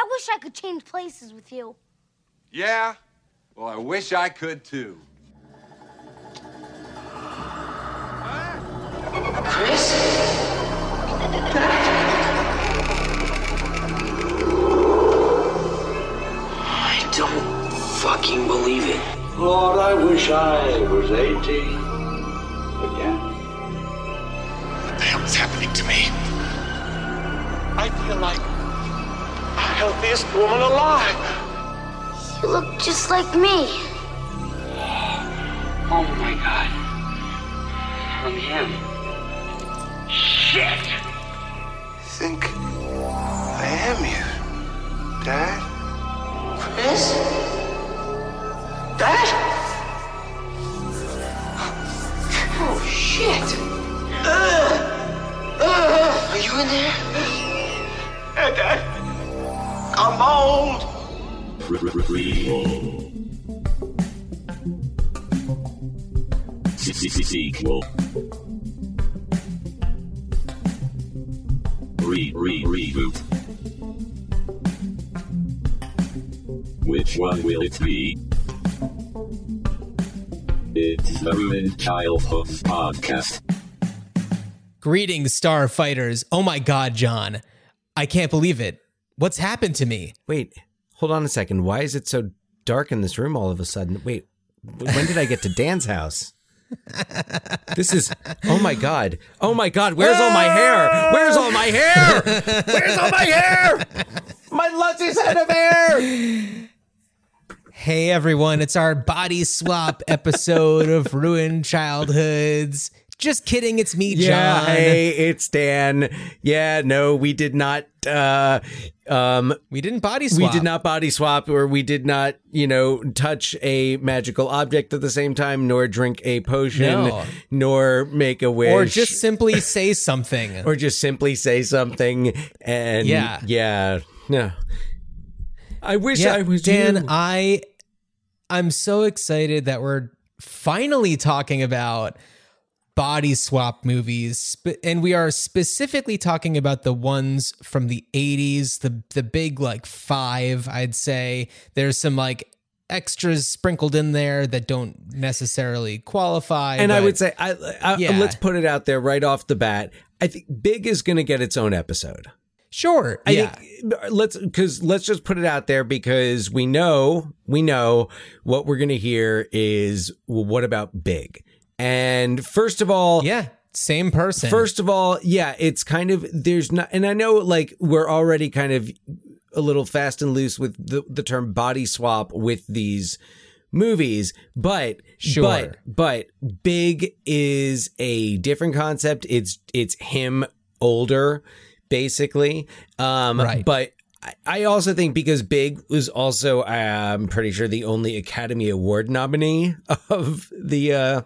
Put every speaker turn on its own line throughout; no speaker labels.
I wish I could change places with you.
Yeah? Well, I wish I could too. Chris?
I don't fucking believe it.
Lord, I wish I was 18 again.
What the hell is happening to me? I feel like the healthiest woman alive.
You look just like me.
Oh my god. From him. Shit!
think I am you, Dad.
Chris? Dad? Oh shit! Uh, uh, uh. Are you in there? Hey, Dad. I'm old.
Sequel. Re re reboot. Which one will it be? It's the Ruined Childhood podcast.
Greetings, Starfighters. Oh my god, Jon. I can't believe it. What's happened to me?
Wait, hold on a second. Why is it so dark in this room all of a sudden? Wait, when did I get to Dan's house? This is oh my god. Oh my god, where's all my hair? Where's all my hair? Where's all my hair? My Lucy's head of hair.
Hey everyone, it's our body swap episode of Ruined Childhoods. Just kidding, it's me,
Yeah,
Jon.
hey, it's Dan. Yeah, no, we did not uh um
We didn't body swap.
we did not body swap or we did not, you know, touch a magical object at the same time nor drink a potion
No.
nor make a wish
Or just simply say something.
or just simply say something and
Yeah.
yeah no i wish
yeah,
i was
Dan,
you.
I I'm so excited that we're finally talking about body swap movies. And we are specifically talking about the ones from the 80s the the big like 5 I'd say. There's some like extras sprinkled in there that don't necessarily qualify
and i would say I, I
Yeah.
let's put it out there right off the bat. I think big is going to get its own episode.
Sure
I
yeah.
think uh, let's because let's just put it out there because we know we know what we're gonna hear is well, what about big? And first of all,
yeah same person
First of all, yeah, it's kind of there's not, and I know like we're already kind of a little fast and loose with the the term body swap with these movies, but
Sure.
but but big is a different concept. It's it's him older, basically. Um,
Right.
But I- also think because Big was also, I'm pretty sure, the only Academy Award nominee of the uh,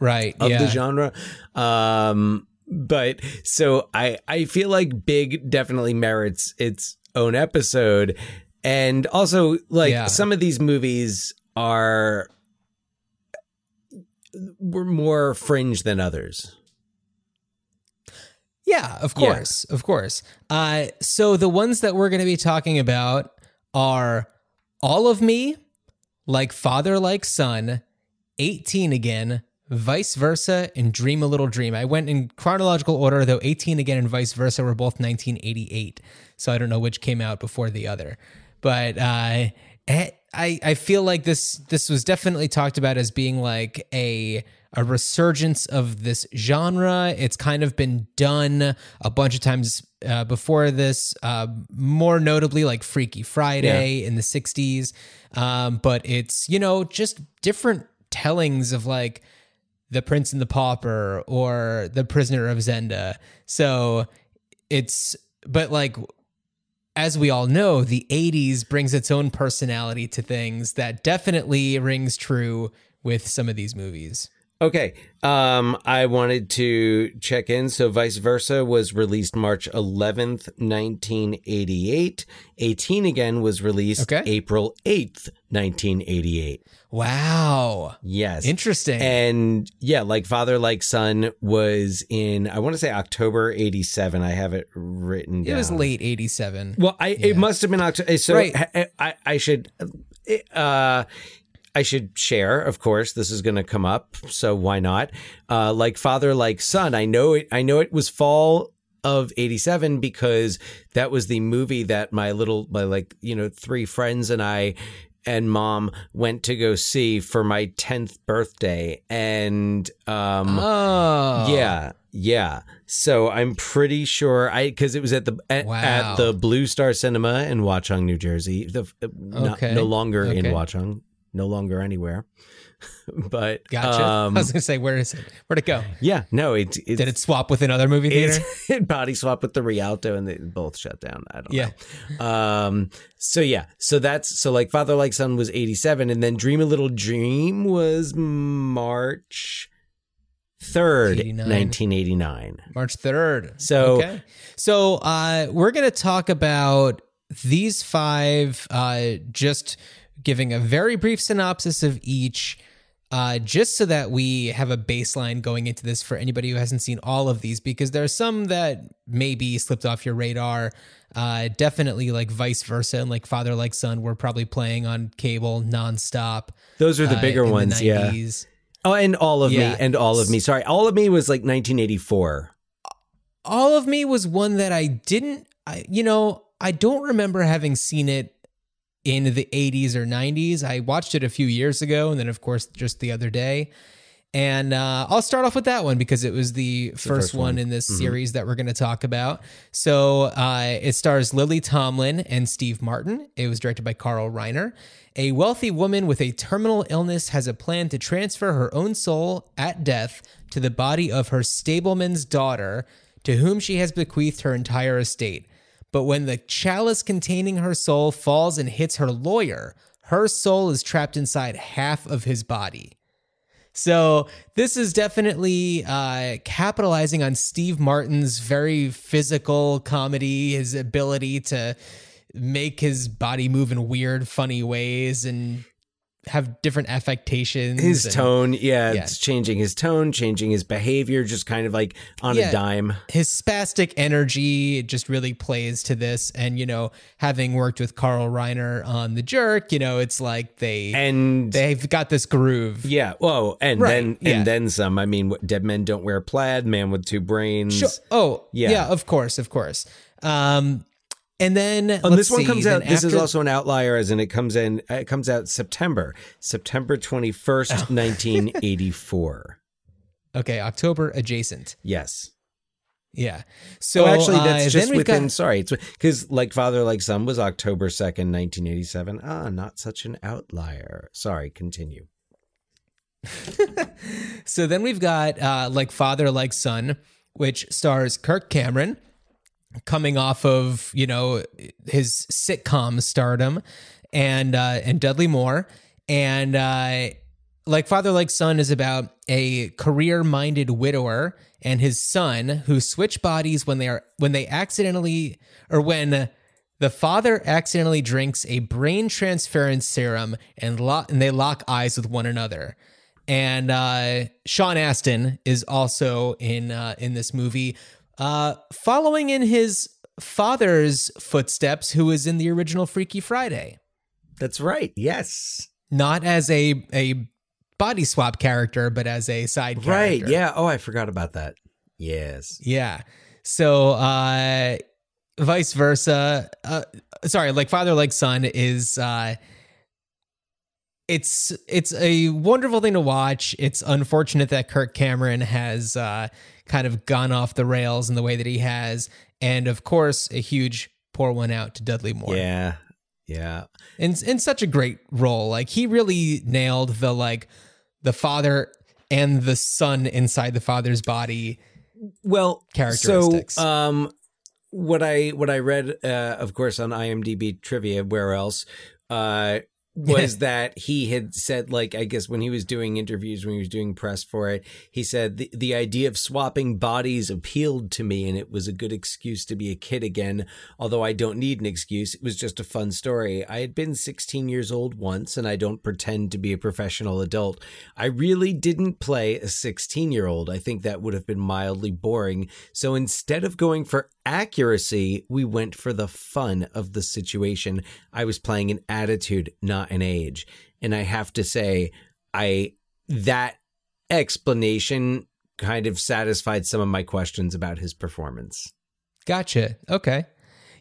right
of
yeah
the genre. Um, but so I I feel like Big definitely merits its own episode, and also like
Yeah.
some of these movies are were more fringe than others.
Yeah, of
Yeah.
course, of course. Uh, so the ones that we're going to be talking about are All of Me, Like Father, Like Son, 18 Again, Vice Versa, and Dream a Little Dream. I went in chronological order, though 18 Again and Vice Versa were both 1988. So I don't know which came out before the other. But uh, eh, I, I feel like this this was definitely talked about as being like a a resurgence of this genre. It's kind of been done a bunch of times uh, before this, uh, more notably like Freaky Friday in the 60s. Um, but it's, you know, just different tellings of like The Prince and the Pauper or The Prisoner of Zenda. So it's, but like, as we all know, the 80s brings its own personality to things that definitely rings true with some of these movies.
Okay. Um, I wanted to check in. So, Vice Versa was released March 11th, 1988. 18 Again was released
Okay.
April 8th, 1988.
Wow.
Yes.
Interesting.
And yeah, like Father Like Son was in, I want to say October 87. I have it written
it was late 87.
Well, I it must have been October. So
Right.
I, I, I should, uh, I should share. Of course, this is going to come up, so why not? Uh, like father, like son. I know it. I know it was fall of 87 because that was the movie that my little my like you know three friends and I and mom went to go see for my 10th birthday and um
Oh.
yeah, yeah. So I'm pretty sure I because it was at the at,
Wow.
at the Blue Star Cinema in Watchung, New Jersey. The uh, not-
Okay.
no longer in Watchung, no longer anywhere. but
Gotcha.
um,
I was going to say, where is it? Where'd it go?
yeah, no, it, it
Did it swap with another movie theater?
it body swap with the Rialto and they both shut down. I don't
Yeah.
know. Um so yeah, so that's so like Father Like Son was 87 and then Dream a Little Dream was March 3rd,
89.
1989.
March 3rd.
So-
okay. So uh, we're going to talk about these five, uh, just giving a very brief synopsis of each, uh, just so that we have a baseline going into this for anybody who hasn't seen all of these, because there are some that maybe slipped off your radar. Uh, definitely like vice versa and like father like son we're probably playing on cable nonstop.
Those are the
uh,
bigger
in the
ones, yeah. Oh, and all of
Yeah.
me, and all of me. Sorry, all of me was like 1984.
All of Me was one that I didn't, I, you know, I don't remember having seen it in the 80s or 90s. I watched it a few years ago and then, of course, just the other day. And uh, I'll start off with that one because it was the first,
first
one,
one. Mm-hmm.
in this series that we're going to talk about. So uh, it stars Lily Tomlin and Steve Martin. It was directed by Carl Reiner. A wealthy woman with a terminal illness has a plan to transfer her own soul at death to the body of her stableman's daughter, to whom she has bequeathed her entire estate. But when the chalice containing her soul falls and hits her lawyer, her soul is trapped inside half of his body. So this is definitely uh, capitalizing on Steve Martin's very physical comedy, his ability to make his body move in weird, funny ways and have different affectations.
His
and
tone, yeah,
Yeah.
it's changing his tone, changing his behavior, just kind of like on
Yeah.
a dime.
his spastic energy just really plays to this. And you know, having worked with Carl Reiner on The Jerk, you know, it's like they
And
they've got this groove.
yeah, whoa, and
Right,
then
yeah.
and then some. I mean, dead men don't wear plaid. Man with two brains.
Sure. Oh,
Yeah.
yeah. of course, of course. Um, and then
And this one
see,
comes
then
out. This is also an outlier, as in it comes in. It comes out September, September twenty first,
Oh.
nineteen eighty four.
okay October adjacent.
Yes.
Yeah. So
So actually,
uh,
that's
then
just within.
got-
sorry, it's because like Father Like Son was October second, nineteen eighty seven. Ah, not such an outlier. Sorry, continue.
So then we've got uh, like Father Like Son, which stars Kirk Cameron, coming off of you know his sitcom stardom, and uh, and Dudley Moore, and uh, like Father Like Son is about a career-minded widower and his son who switch bodies when they are when they accidentally or when the father accidentally drinks a brain transference serum and lock and they lock eyes with one another. And uh, Sean Astin is also in uh, in this movie, uh, following in his father's footsteps, who was in the original Freaky Friday,
That's right. Yes.
not as a a body swap character, but as a side character.
Right. Yeah. Oh, I forgot about that. Yes.
Yeah. So uh vice versa. Uh sorry, like father like son is uh it's it's a wonderful thing to watch. It's unfortunate that Kirk Cameron has uh kind of gone off the rails in the way that he has. And of course, a huge pour one out to Dudley Moore.
Yeah. Yeah.
in in such a great role. Like he really nailed the like the father and the son inside the father's body.
Well,
Characteristics.
So, um, what I what I read, uh, of course, on IMDb trivia, where else, uh, was that he had said like I guess when he was doing interviews when he was doing press for it he said the, the idea of swapping bodies appealed to me and it was a good excuse to be a kid again although I don't need an excuse. It was just a fun story. I had been 16 years old once and I don't pretend to be a professional adult. I really didn't play a 16 year old I think that would have been mildly boring. So instead of going for accuracy we went for the fun of the situation. I was playing an attitude not an age and I have to say I that explanation kind of satisfied some of my questions about his performance.
Gotcha. Okay.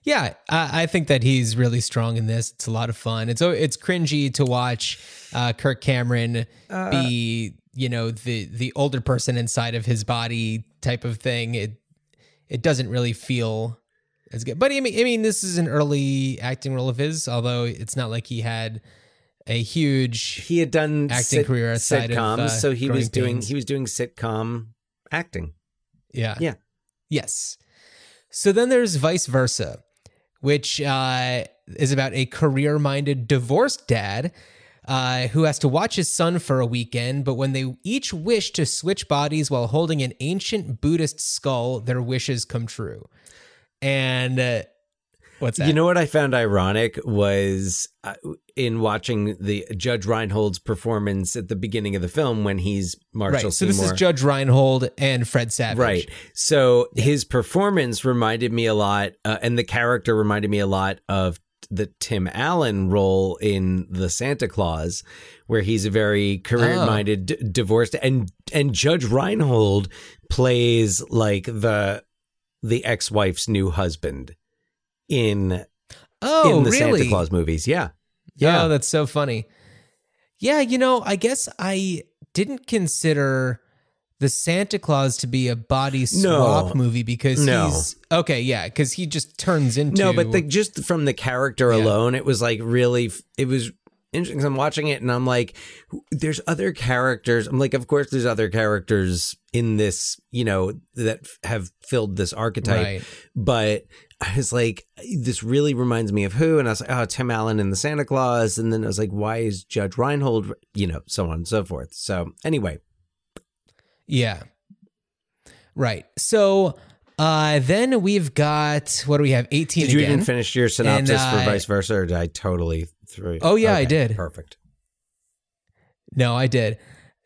Yeah, I, I think that he's really strong in this. It's a lot of fun. It's it's cringy to watch uh, Kirk Cameron be, you know, the the older person inside of his body type of thing. It it doesn't really feel as good. But I mean, I mean, this is an early acting role of his, although it's not like he had a huge
He had done
Acting career outside of, uh,
so he was doing
Pains.
he was doing sitcom acting.
Yeah.
Yeah.
Yes. So then there's vice versa, which uh, is about a career minded divorced dad uh, who has to watch his son for a weekend. But when they each wish to switch bodies while holding an ancient Buddhist skull, their wishes come true. And uh, what's that?
You know what I found ironic was uh, in watching the Judge Reinhold's performance at the beginning of the film when he's Marshall
right. So
Seymour.
this is Judge Reinhold and Fred Savage.
Right. So his performance reminded me a lot, uh, and the character reminded me a lot of the Tim Allen role in the Santa Clause, where he's a very career-minded, d- divorced, and and Judge Reinhold plays like the the ex-wife's new husband in
Oh,
in the
really?
Santa Clause movies. Yeah,
Yeah, oh, that's so funny. Yeah, you know, I guess I didn't consider the Santa Clause to be a body swap
No.
movie because
No.
he's okay. Yeah, because he just turns into
No, but the, just from the character alone, it was like really, it was interesting. 'cause I'm watching it and I'm like, there's other characters. I'm like, of course, there's other characters in this, you know, that f- have filled this archetype.
Right.
But I was like, this really reminds me of who? And I was like, oh, Tim Allen in the Santa Clause. And then I was like, why is Judge Reinhold, you know, so on and so forth. So anyway,
yeah, right. So uh then we've got what do we have? Eighteen.
did you
again.
even finish your synopsis
And,
for
uh,
vice versa or did I totally
Oh, yeah, I did.
Perfect.
No, I did.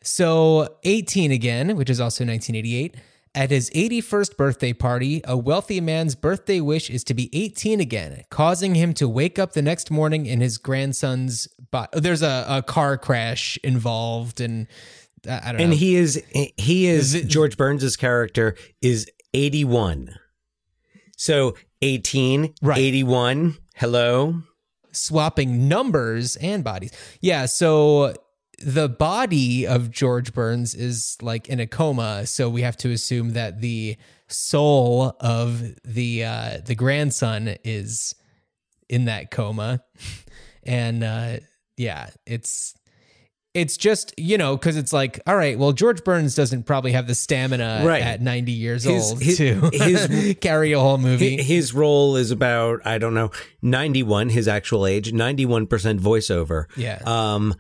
So 18 again, which is also 1988. At his 81st birthday party, a wealthy man's birthday wish is to be 18 again, causing him to wake up the next morning in his grandson's body. Oh, there's a, a car crash involved, and I don't know.
and he is he is,
Is
George Burns's character is 81. So 18,
Right.
81. Hello.
Swapping numbers and bodies. Yeah, so the body of George Burns is like in a coma, so we have to assume that the soul of the uh the grandson is in that coma. And uh yeah, it's it's just, you know, cuz it's like, all right, well George Burns doesn't probably have the stamina
Right.
at 90 years
His-
old
his-
to
his-
carry a whole movie.
Hi- His role is about I don't know 91 his actual age 91% voiceover.
Yeah.
Um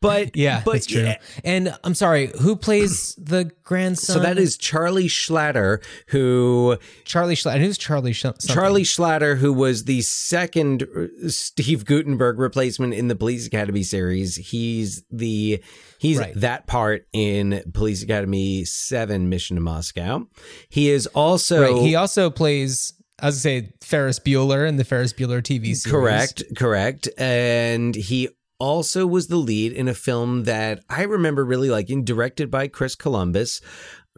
but
Yeah,
but
that's true.
yeah,
And I'm sorry, who plays the grandson?
so that is Charlie Schlatter who
Charlie Schlatter. Who's Charlie something?
Charlie Schlatter, who was the second uh, Steve Guttenberg replacement in the Police Academy series, he's the he's
Right.
that part in Police Academy Seven: Mission to Moscow. He is also
Right. He also plays, as I was gonna say Ferris Bueller in the Ferris Bueller TV series.
correct, correct, and he also was the lead in a film that I remember really liking, directed by Chris Columbus,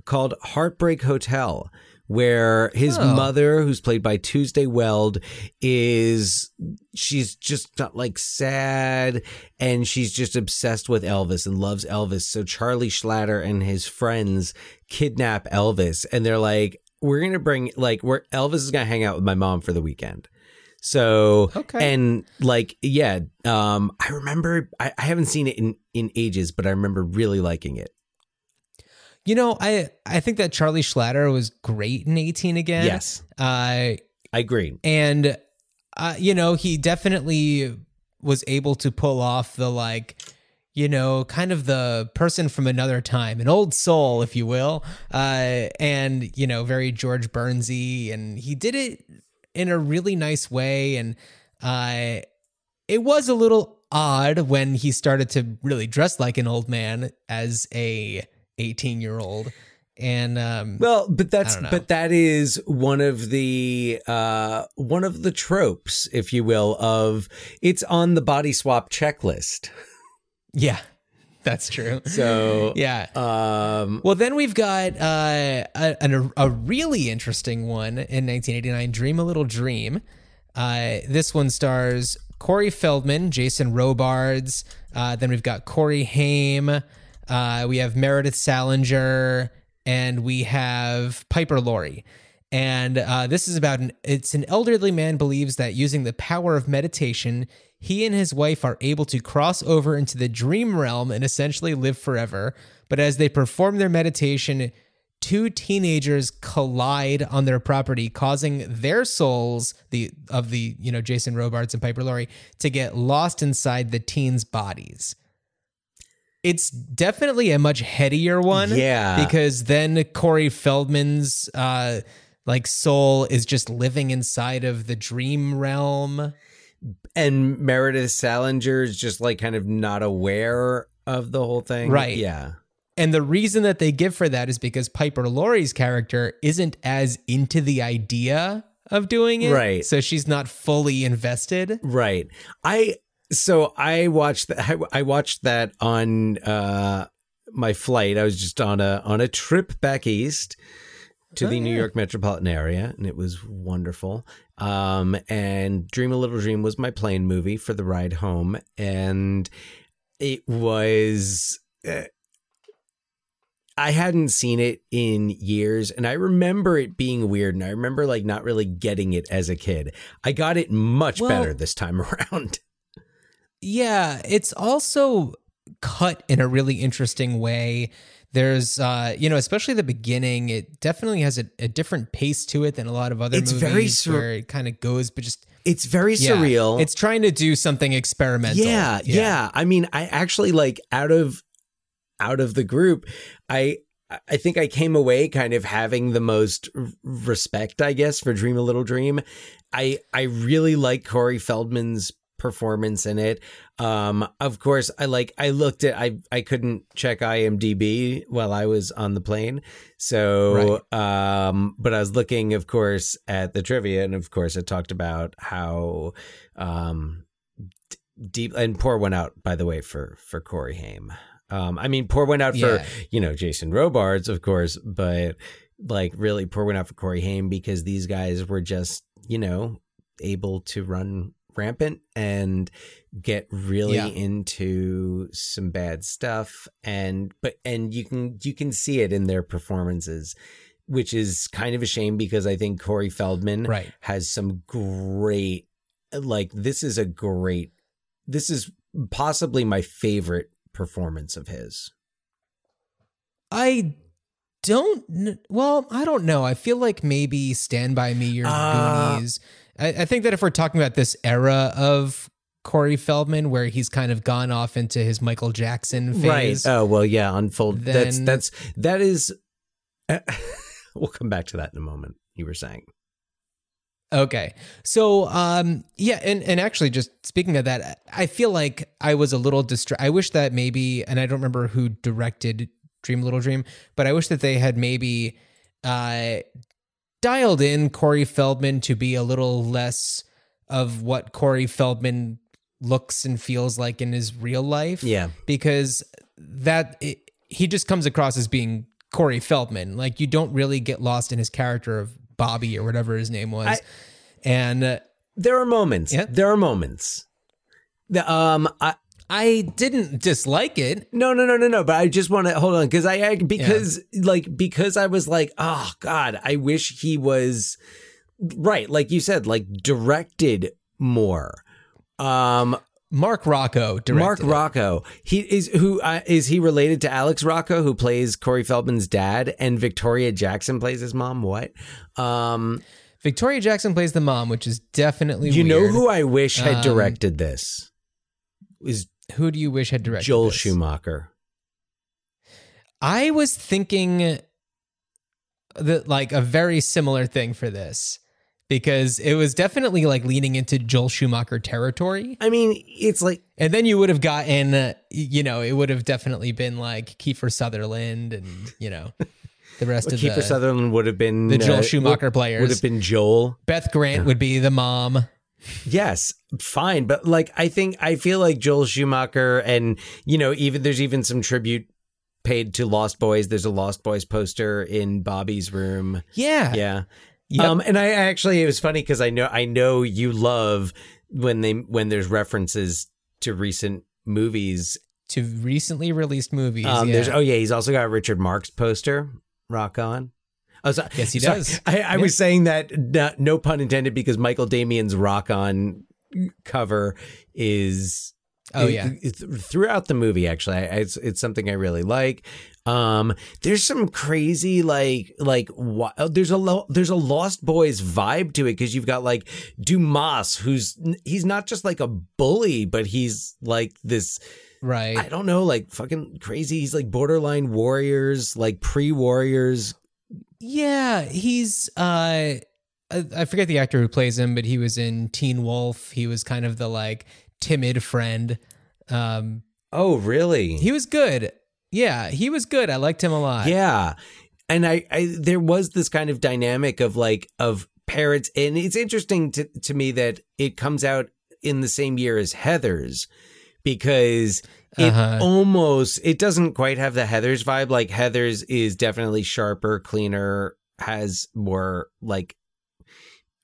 called Heartbreak Hotel. Where his
Oh.
mother, who's played by Tuesday Weld, is she's just not like sad and she's just obsessed with Elvis and loves Elvis. So Charlie Schlatter and his friends kidnap Elvis and they're like, we're going to bring, like, we're, Elvis is going to hang out with my mom for the weekend. So,
Okay.
and like, yeah, um, I remember, I, I haven't seen it in, in ages, but I remember really liking it.
You know, I I think that Charlie Schlatter was great in 18 again.
Yes.
Uh,
I agree.
and uh, you know, he definitely was able to pull off the like you know, kind of the person from another time, an old soul, if you will, uh, and you know, very George Burnsy, and he did it in a really nice way, and uh, it was a little odd when he started to really dress like an old man as a 18 year old, and um,
Well, but that's but that is one of the uh one of the tropes, if you will, of it's on the body swap checklist.
yeah, that's true.
So
yeah,
um
Well, then we've got uh, a, a, a really interesting one in 1989, Dream a Little Dream. Uh, this one stars Corey Feldman, Jason Robards. Uh, then we've got Corey Haim. Uh, we have Meredith Salenger, and we have Piper Laurie. And uh, this is about an it's an elderly man believes that using the power of meditation, he and his wife are able to cross over into the dream realm and essentially live forever. But as they perform their meditation, two teenagers collide on their property, causing their souls, the of the you know Jason Robards and Piper Laurie, to get lost inside the teens' bodies. It's definitely a much headier one,
Yeah.
Because then Corey Feldman's uh, like soul is just living inside of the dream realm.
and Meredith Salenger is just like kind of not aware of the whole thing.
Right.
Yeah.
And the reason that they give for that is because Piper Laurie's character isn't as into the idea of doing it.
Right.
So she's not fully invested.
Right. I so I watched that I, I watched that on uh my flight. I was just on a on a trip back east to
Oh,
the New. York metropolitan area and it was wonderful. Um and Dream a Little Dream was my plane movie for the ride home and it was uh, I hadn't seen it in years and I remember it being weird and I remember like not really getting it as a kid. I got it much
Well-
better this time around.
Yeah. It's also cut in a really interesting way. There's, uh, you know, especially the beginning, it definitely has a, a different pace to it than a lot of other
It's
movies
very sur-
where it kind of goes, but just
It's very
yeah,
surreal.
It's trying to do something experimental.
yeah, yeah, I mean, I actually like out of out of the group, I I think I came away kind of having the most respect, I guess, for Dream a Little Dream. I I really like Corey Feldman's performance in it. Um, of course, I like I looked at I I couldn't check IMDb while I was on the plane. So um but I was looking of course at the trivia and of course it talked about how um d- deep and poor went out by the way for for Corey Haim. Um I mean poor went out
Yeah.
for you know Jason Robards of course, but like really poor went out for Corey Haim because these guys were just, you know, able to run rampant and get really
Yeah.
into some bad stuff and but and you can you can see it in their performances which is kind of a shame because I think Corey Feldman
Right.
has some great like this is a great this is possibly my favorite performance of his.
I don't. Well, I don't know. I feel like maybe Stand by Me, Your
Uh,
Goonies. I, I think that if we're talking about this era of Corey Feldman, where he's kind of gone off into his Michael Jackson phase, Right.
Oh well, yeah. Unfold. that's
Then-
that's that is. we'll come back to that in a moment. You were saying.
Okay. So um yeah, and and actually just speaking of that, I feel like I was a little distracted. I wish that maybe and I don't remember who directed Dream Little Dream, but I wish that they had maybe uh dialed in Corey Feldman to be a little less of what Corey Feldman looks and feels like in his real life.
Yeah.
Because that it, he just comes across as being Corey Feldman. Like you don't really get lost in his character of Bobby or whatever his name was.
I-
and uh,
There are moments.
Yeah.
There are moments. The, um. I,
I didn't dislike it.
No, no, no, no, no. But I just want to hold on because I I- because like because I was like, oh God, I wish he was right, like you said, like directed more. Um,
Marc Rocco directed
Marc
it.
Rocco, he is who uh, is he related to Alex Rocco, who plays Corey Feldman's dad, and Victoria Jackson plays his mom. What? Um,
Victoria Jackson plays the mom, which is definitely
you know who I wish had
Um,
directed this? is
Who do you wish had directed
Joel
this?
Schumacher.
I was thinking that like a very similar thing for this because it was definitely like leaning into Joel Schumacher territory.
I mean, it's like
And then you would have gotten, uh, you know, it would have definitely been like Kiefer Sutherland and, you know, the rest of the
Kiefer
the
Sutherland would have been
the Joel
uh,
Schumacher
would-
players.
Would have been Joel.
Beth Grant would be the mom.
Yes, fine, but like I think I feel like Joel Schumacher and you know even there's even some tribute paid to Lost Boys. There's a Lost Boys poster in Bobby's room.
Yeah.
Yeah.
Yep.
Um and I actually it was funny cuz I know I know you love when they when there's references to recent movies.
To recently released movies.
Um
yeah.
there's oh yeah, he's also got a Richard Marx poster. Rock on. Oh, so,
Yes, he
sorry.
does.
I, I was saying that no, pun intended because Michael Damian's Rock On cover is
Oh, yeah.
throughout the movie actually I, it's it's something I really like. Um, there's some crazy like like oh, there's a lo- there's a Lost Boys vibe to it because you've got like Dumas who's he's not just like a bully but he's like this
right.
I don't know like fucking crazy he's like borderline warriors like pre warriors
Yeah, he's uh I forget the actor who plays him, but he was in Teen Wolf. He was kind of the like timid friend. Um
Oh, really?
he was good. Yeah, he was good. I liked him a lot.
yeah. And I, I, there was this kind of dynamic of like, of parents. And it's interesting to, to me that it comes out in the same year as Heather's because it
Uh-huh.
almost, it doesn't quite have the Heather's vibe. Like Heather's is definitely sharper, cleaner, has more like,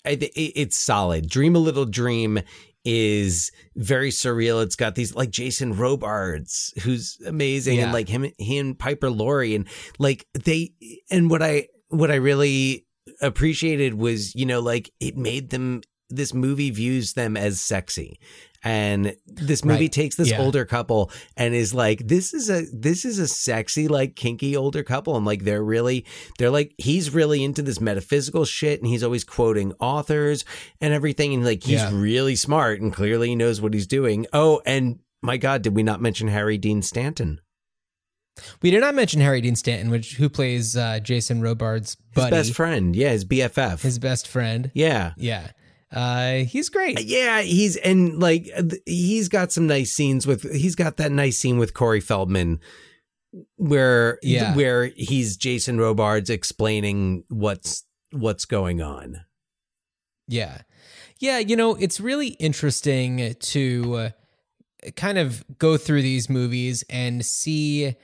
I, thi- it, it's solid. Dream a Little Dream is very surreal. It's got these like Jason Robards, who's amazing, and like him, he and Piper Laurie, and like they. And what I what I really appreciated was, you know, like it made them. This movie views them as sexy, and this movie
Right.
takes this
Yeah.
older couple and is like, this is a this is a sexy, like kinky older couple, and like they're really they're like he's really into this metaphysical shit, and he's always quoting authors and everything, and like he's
Yeah.
really smart and clearly he knows what he's doing. Oh, and my God, did we not mention Harry Dean Stanton?
We did not mention Harry Dean Stanton, which who plays uh, Jason Robards'
His best friend, yeah, his BFF,
his best friend.
yeah.
Yeah, uh, he's great.
Yeah, he's and like he's got some nice scenes with he's got that nice scene with Corey Feldman where
Yeah.
where he's Jason Robards explaining what's what's going on.
Yeah. Yeah, you know, it's really interesting to uh, kind of go through these movies and see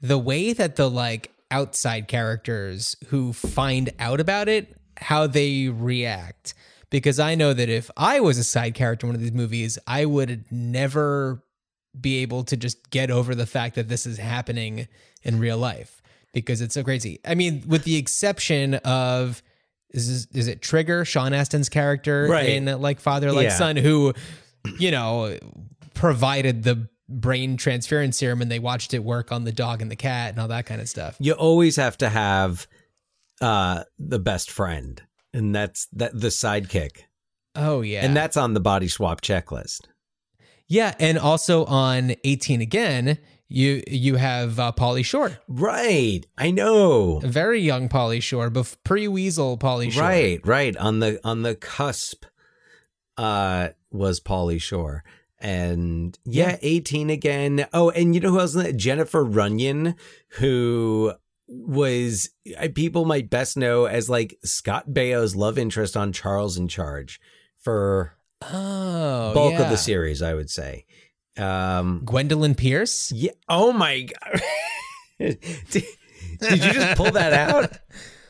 the way that the like outside characters who find out about it, how they react. Because I know that if I was a side character in one of these movies, I would never be able to just get over the fact that this is happening in real life because it's so crazy. I mean, with the exception of is this, is it Trigger, Sean Astin's character
Right.
in like Father Like
Yeah.
Son, who you know provided the brain transference serum and they watched it work on the dog and the cat and all that kind of stuff.
You always have to have uh the best friend, and that's that the sidekick,
Oh yeah,
and that's on the body swap checklist.
yeah, and also on 18 again, you you have uh, Pauly Shore,
Right, I know.
a very young Pauly Shore, bef- pre Weasel Pauly Shore.
Right, right. On the on the cusp uh was Pauly Shore. And yeah, 18 again. Oh, and you know who else? Jennifer Runyon, who was people might best know as like Scott Baio's love interest on Charles in Charge for
Oh,
bulk of the series, I would say. Um
Gwendolyn Pierce.
yeah, oh my god. did, did you just pull that out?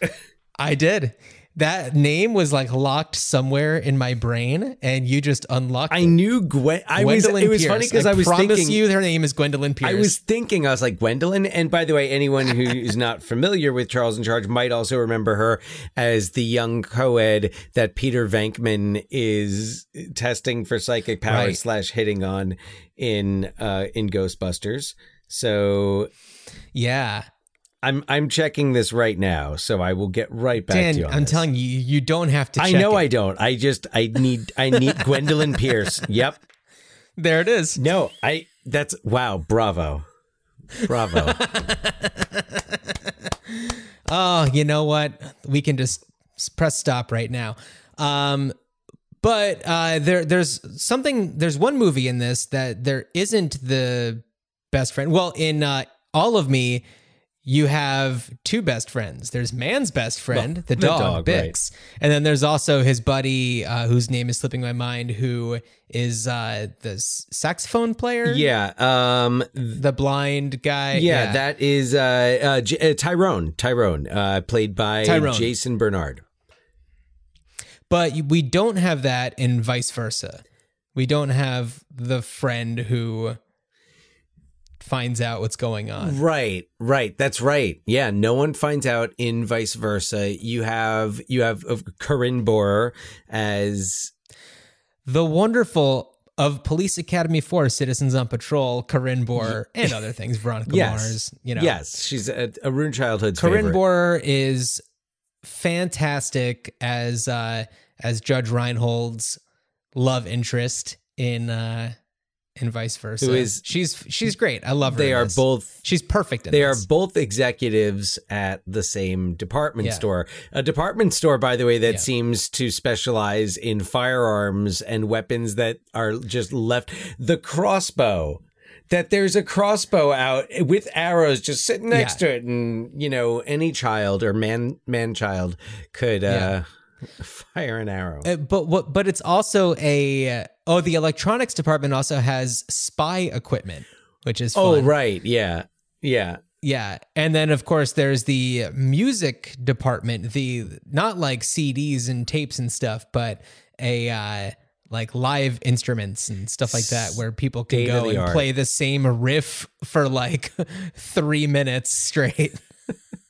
I did. That name was like locked somewhere in my brain, and you just unlocked.
I
it.
knew Gwen. I was.
Gwendolyn
It was
Pierce.
funny because I, was
promise
thinking.
you her name is Gwendolyn Pierce.
I was thinking. I was like Gwendolyn. And by the way, anyone who is not familiar with Charles in Charge might also remember her as the young co-ed that Peter Venkman is testing for psychic powers
Right.
slash hitting on in uh, in Ghostbusters. So
yeah,
I'm I'm checking this right now. So I will get right back to you. On
I'm
this.
telling you, you don't have to.
I know
it.
I don't. I just I need I need Gwendolyn Pierce. Yep.
There it is.
No, I. That's wow. Bravo, bravo.
Oh, you know what? We can just press stop right now. Um, but uh, there, there's something. There's one movie in this that there isn't the best friend. Well, in uh, all of me, you have two best friends. There's man's best friend, the
the
dog,
dog, right.
Bix, and then there's also his buddy, uh, whose name is slipping my mind, who is uh, the saxophone player.
yeah. Um.
the blind guy.
Yeah, that is uh, uh, J- uh Tyrone. Tyrone, uh, played by
Tyrone.
Jason Bernard.
but we don't have that in vice versa. We don't have the friend who finds out what's going on.
Right, right. That's right. Yeah, no one finds out in vice versa. You have you have Corinne Bohrer as
The wonderful of Police Academy 4 Citizens on Patrol, Corinne Bohrer, and other things, Veronica
yes,
Mars, you know.
yes, she's a, a ruined childhood's
Corinne
favorite.
Bohrer is fantastic as uh as Judge Reinhold's love interest in uh in vice versa.
Who is-
she's she's great. I love her.
They are
this.
both
She's perfect in
They are both executives at the same department
Yeah.
store. A department store, by the way, that
Yeah.
seems to specialize in firearms and weapons that are just left. The crossbow. That there's a crossbow out with arrows just sitting next
Yeah.
to it, and you know any child or man man child could uh, fire an arrow.
Uh, but what? But it's also a oh, the electronics department also has spy equipment, which is
oh right, yeah, yeah.
Yeah, and then of course there's the music department, the not like CDs and tapes and stuff, but a uh, like live instruments and stuff like that, where people can
State
go and
art.
play the same riff for like three minutes straight.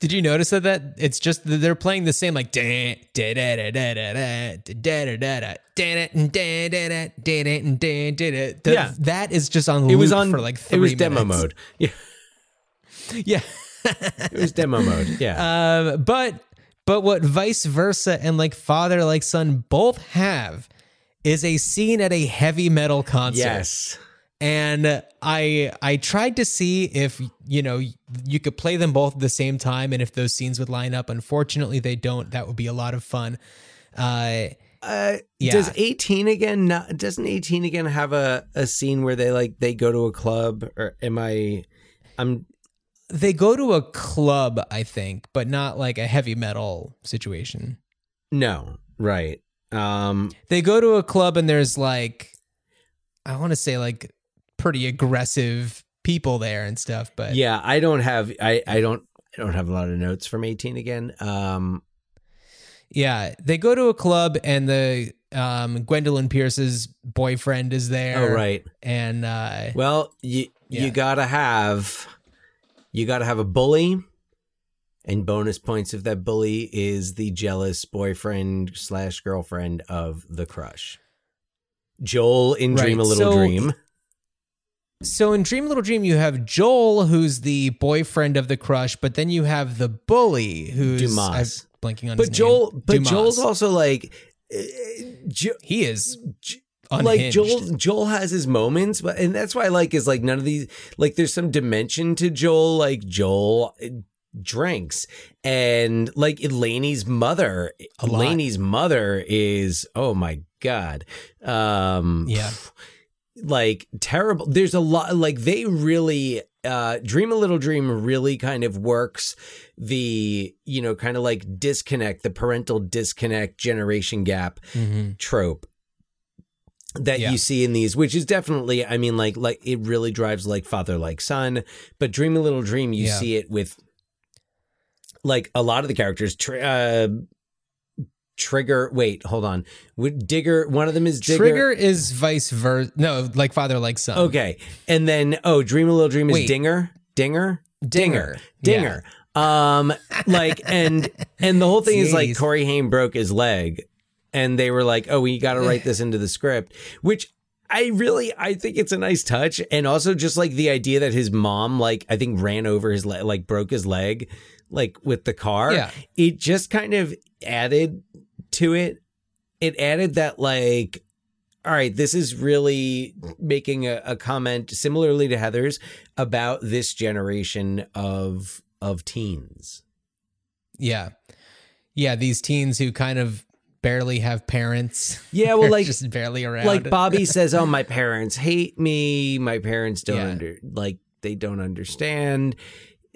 Did you notice that? That it's just that they're playing the same like da da da da da da da da da da da da da da da da da da da.
Yeah.
that is just on.
It was on
for like three
it was demo
minutes.
mode. Yeah,
Yeah.
it was demo mode. Yeah.
Um, but but what vice versa and like father like son both have is a scene at a heavy metal concert.
yes.
And I I tried to see if you know you could play them both at the same time and if those scenes would line up. Unfortunately, they don't. That would be a lot of fun. Uh,
Uh,
Yeah.
Does 18 again not doesn't 18 again have a, a scene where they like they go to a club or am I I'm
they go to a club, I think, but not like a heavy metal situation.
no, right. Um
They go to a club and there's like I want to say like pretty aggressive people there and stuff, but
yeah, I don't have I I don't I don't have a lot of notes from 18 again. Um
Yeah, they go to a club and the um, Gwendolyn Pierce's boyfriend is there.
oh right.
and uh,
Well, you
Yeah.
you got to have you got to have a bully and bonus points if that bully is the jealous boyfriend slash girlfriend of the crush. Joel in Dream a Little
so-
Dream.
So in Dream Little Dream, you have Joel, who's the boyfriend of the crush, but then you have the bully, who's
Dumas.
I'm blanking on.
but
his
Joel,
name.
but
Dumas.
Joel's also like, uh, Jo-
he is
like
unhinged.
Joel. Joel has his moments, but and that's why I like is like none of these like there's some dimension to Joel. Like Joel uh, drinks, and like Elaine's mother. Elaine's mother is oh my god, um,
Yeah.
Like terrible. There's a lot like they really uh Dream a Little Dream really kind of works the you know kind of like disconnect the parental disconnect generation gap
Mhm.
trope that
Yeah.
you see in these which is definitely I mean like like it really drives like father like son but Dream a Little Dream you
Yeah.
see it with like a lot of the characters uh Trigger wait hold on Would Digger one of them is Digger
Trigger is vice versa. No, like father, like son.
Okay. And then oh, Dream a Little Dream is
Wait.
Dinger? Dinger?
Dinger.
Dinger. Um like and and the whole thing is like Corey Haim broke his leg and they were like, "Oh, we got to write this into the script." Which I really I think it's a nice touch and also just like the idea that his mom like I think ran over his leg like broke his leg like with the car.
Yeah.
It just kind of added to it. It added that like all right, this is really making a, a comment similarly to Heather's about this generation of of teens.
Yeah. Yeah, these teens who kind of barely have parents.
Yeah, well, like
just barely around.
like Bobby says, "Oh, my parents hate me. My parents don't
Yeah.
under like they don't understand."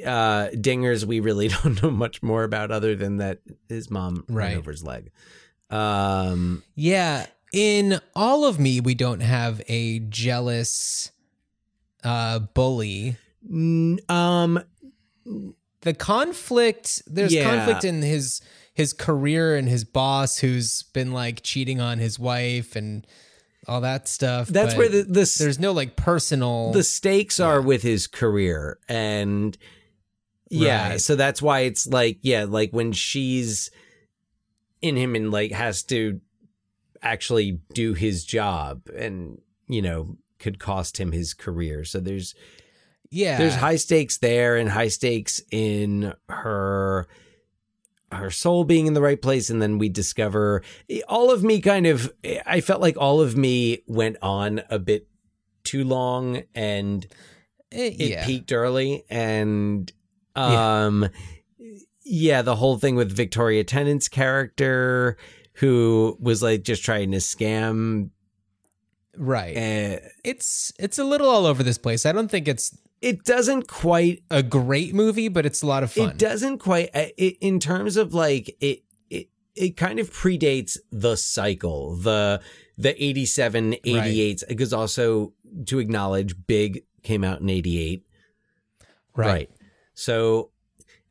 Uh, Dingers, we really don't know much more about other than that his mom ran over his leg. Um,
Yeah, in all of me, we don't have a jealous uh bully.
n- um,
The conflict, there's
Yeah.
conflict in his his career and his boss who's been like cheating on his wife and all that stuff.
That's where the- the
there's no like personal
the stakes are with his career and yeah
Right.
so that's why it's like yeah like when she's in him and like has to actually do his job and you know could cost him his career so there's
yeah.
there's high stakes there and high stakes in her her soul being in the right place and then we discover all of me kind of i felt like all of me went on a bit too long and
Eh,
it
yeah.
peaked early and. Um yeah. the whole thing with Victoria Tennant's character who was like just trying to scam
right.
uh,
it's it's a little all over this place. I don't think it's
it doesn't quite
a great movie, but it's a lot of fun.
it doesn't quite uh, it, in terms of like it it it kind of predates the cycle the the 87 88 because also to acknowledge big came out in 88
right.
So,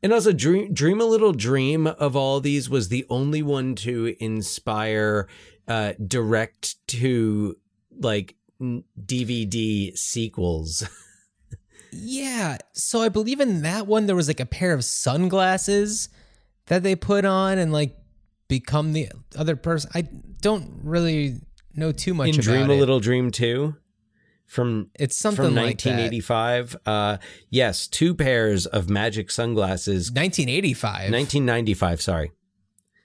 and also dream, dream a little dream of all these was the only one to inspire uh, direct to like DVD sequels.
Yeah. So I believe in that one there was like a pair of sunglasses that they put on and like become the other person. I don't really know too much
in
about
Dream
it.
a Little Dream 2 from
It's something
from
like that.
1985. Uh, yes, two pairs of magic sunglasses.
1985.
1995, sorry.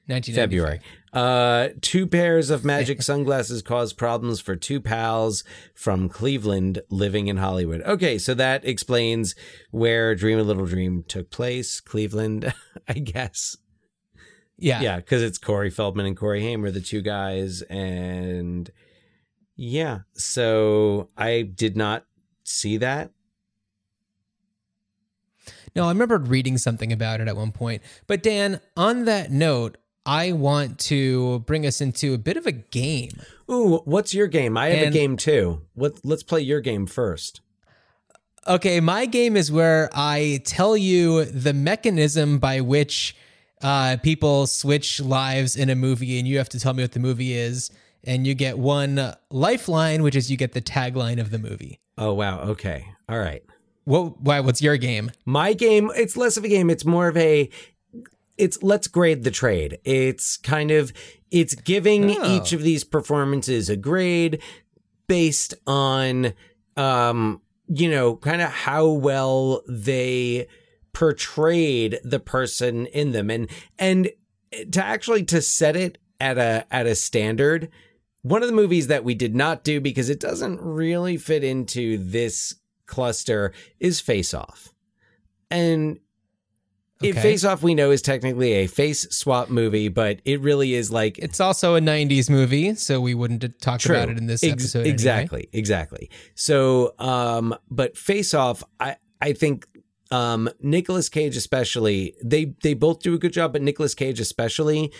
1995.
February. Uh, two pairs of magic sunglasses caused problems for two pals from Cleveland living in Hollywood. Okay, so that explains where Dream a Little Dream took place. Cleveland, I guess.
Yeah.
Yeah, because it's Corey Feldman and Corey Haim are the two guys. And yeah, so I did not see that.
No, I remember reading something about it at one point. But Dan, on that note, I want to bring us into a bit of a game.
Ooh, what's your game? I have a game too. What? Let's play your game first.
Okay, my game is where I tell you the mechanism by which uh, people switch lives in a movie, and you have to tell me what the movie is. And you get one lifeline, which is you get the tagline of the movie.
Oh wow. Okay. All right.
What? Why? What's your game?
My game, it's less of a game. It's more of a, it's let's grade the trade. It's kind of, it's giving
Oh.
each of these performances a grade based on, um, you know, kind of how well they portrayed the person in them. And, and to actually, to set it at a, at a standard, one of the movies that we did not do because it doesn't really fit into this cluster is Face Off. And it
Okay.
Face Off we know is technically a face swap movie, but it really is like
It's also a '90s movie, so we wouldn't talk
True.
about it in this
Ex-
episode. anyway.
Exactly, exactly. So, um, but Face Off, I I think um Nicolas Cage especially, they they both do a good job, but Nicolas Cage especially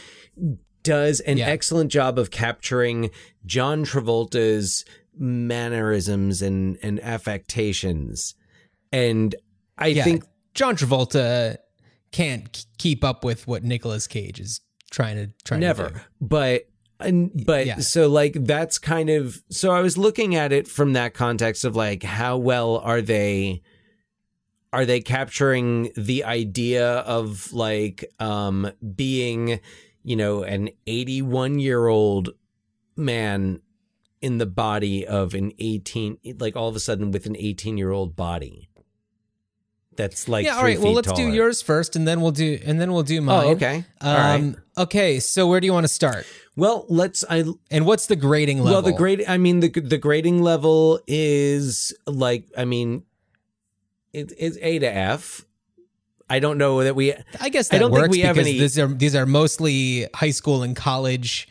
does an
Yeah.
excellent job of capturing John Travolta's mannerisms and and affectations. And I
Yeah,
think
John Travolta can't keep up with what Nicolas Cage is trying to trying to do.
never but and but
Yeah.
so like that's kind of so i was looking at it from that context of like how well are they are they capturing the idea of like um being you know an 81 year old man in the body of an 18 like all of a sudden with an 18 year old body That's like
yeah, all right. Well, let's do yours first, and then we'll do and then we'll do mine.
Oh, okay. All right.
Um, Okay, so where do you want to start?
Well, let's. I
And what's the grading level?
well the grade. I mean the the grading level is like. I mean, it, it's A to F. I don't know that we.
I guess
I
that
don't think we have
because
any-
these are these are mostly high school and college,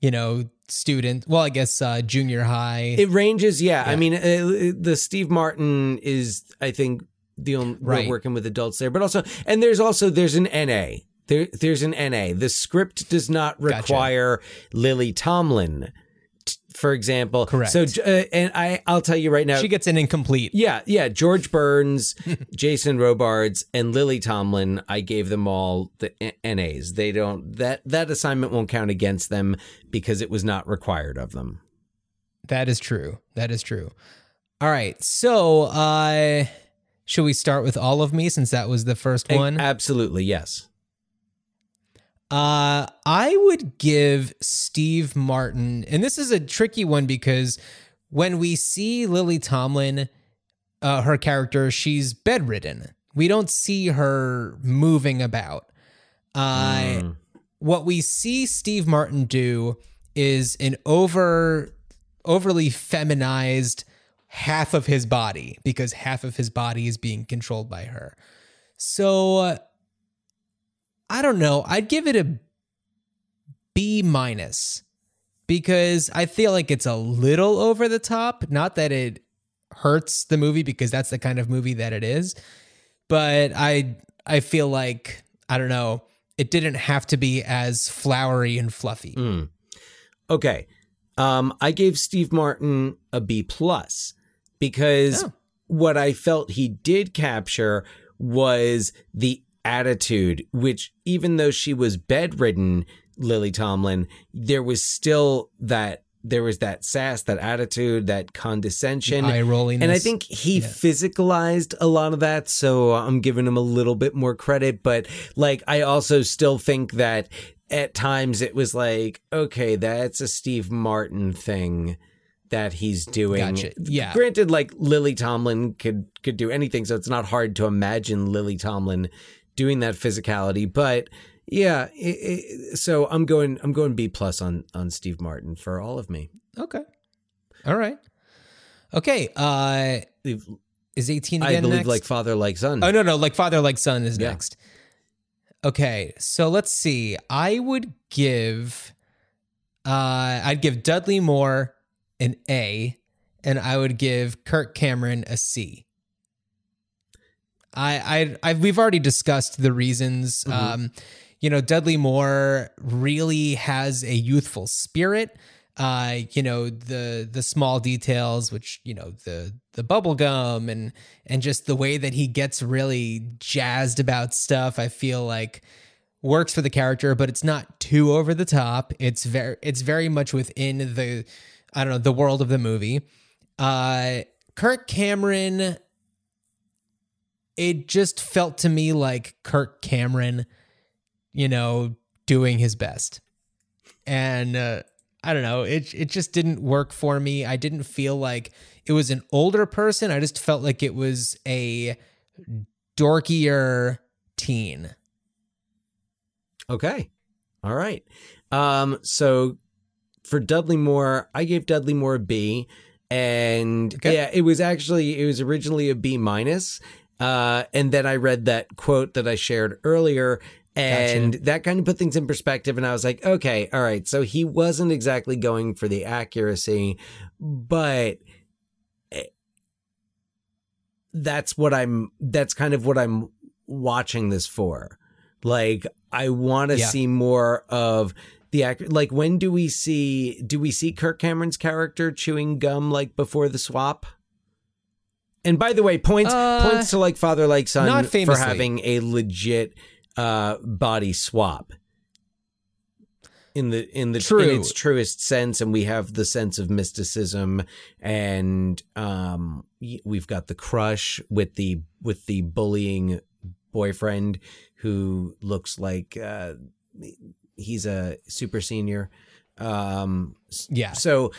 you know, student. Well, I guess uh, junior high.
It ranges, yeah. I mean, uh, the Steve Martin is, I think, the only
Right.
working with adults there, but also, and there's also there's an NA. There, there's an NA. The script does not
Gotcha.
require Lily Tomlin, for example.
Correct.
So, uh, and I, I'll tell you right now.
she gets an incomplete.
yeah, yeah. George Burns, Jason Robards, and Lily Tomlin. I gave them all the NAs. They don't that that assignment won't count against them because it was not required of them.
That is true. That is true. All right. So, uh should we start with all of me since that was the first one?
Absolutely, yes.
Uh, I would give Steve Martin, and this is a tricky one because when we see Lily Tomlin, uh, her character, she's bedridden. We don't see her moving about. Uh,
Mm.
What we see Steve Martin do is an over, overly feminized half of his body because half of his body is being controlled by her. So uh, I don't know. I'd give it a B minus because I feel like it's a little over the top. Not that it hurts the movie because that's the kind of movie that it is, but I I feel like I don't know. It didn't have to be as flowery and fluffy.
Mm. Okay. Um, I gave Steve Martin a B plus because
Oh.
what I felt he did capture was the attitude, which even though she was bedridden, Lily Tomlin, there was still that there was that sass, that attitude, that condescension.
Eye rolliness.
And I think he
Yeah.
physicalized a lot of that, so I'm giving him a little bit more credit. But like, I also still think that at times it was like, okay, that's a Steve Martin thing that he's doing.
Gotcha. Yeah.
Granted, like Lily Tomlin could could do anything, so it's not hard to imagine Lily Tomlin doing that physicality. But yeah, it, it, so I'm going I'm going B plus on on Steve Martin for all of me.
Okay. All right. Okay. Uh, is eighteen
I believe
next?
like father like son.
Oh no, no, like father like son is
Yeah.
next. Okay, so let's see. I would give uh I'd give Dudley Moore an A and I would give Kirk Cameron a C. I I, I've, we've already discussed the reasons. Um you know, Dudley Moore really has a youthful spirit. Uh, you know, the the small details, which, you know, the the bubble gum and and just the way that he gets really jazzed about stuff, I feel like works for the character, but it's not too over the top. It's very it's very much within the I don't know, the world of the movie. Uh Kirk Cameron it just felt to me like Kirk Cameron, you know, doing his best. And uh, I don't know, it it just didn't work for me. I didn't feel like it was an older person. I just felt like it was a dorkier teen.
Okay. All right. Um, so for Dudley Moore, I gave Dudley Moore a B. And
Okay.
yeah, it was actually it was originally a B minus. Uh, and then I read that quote that I shared earlier, and that kind of put things in perspective. And I was like, okay, all right. So he wasn't exactly going for the accuracy, but eh, that's what I'm. That's kind of what I'm watching this for. Like, I want to
Yeah.
see more of the act. Like, when do we see? Do we see Kirk Cameron's character chewing gum like before the swap? And by the way, points
Uh,
points to like father like son
not
for having a legit uh, body swap in the in the
True.
in its truest sense, and we have the sense of mysticism, and um, we've got the crush with the with the bullying boyfriend who looks like uh, he's a super senior. Um,
Yeah.
So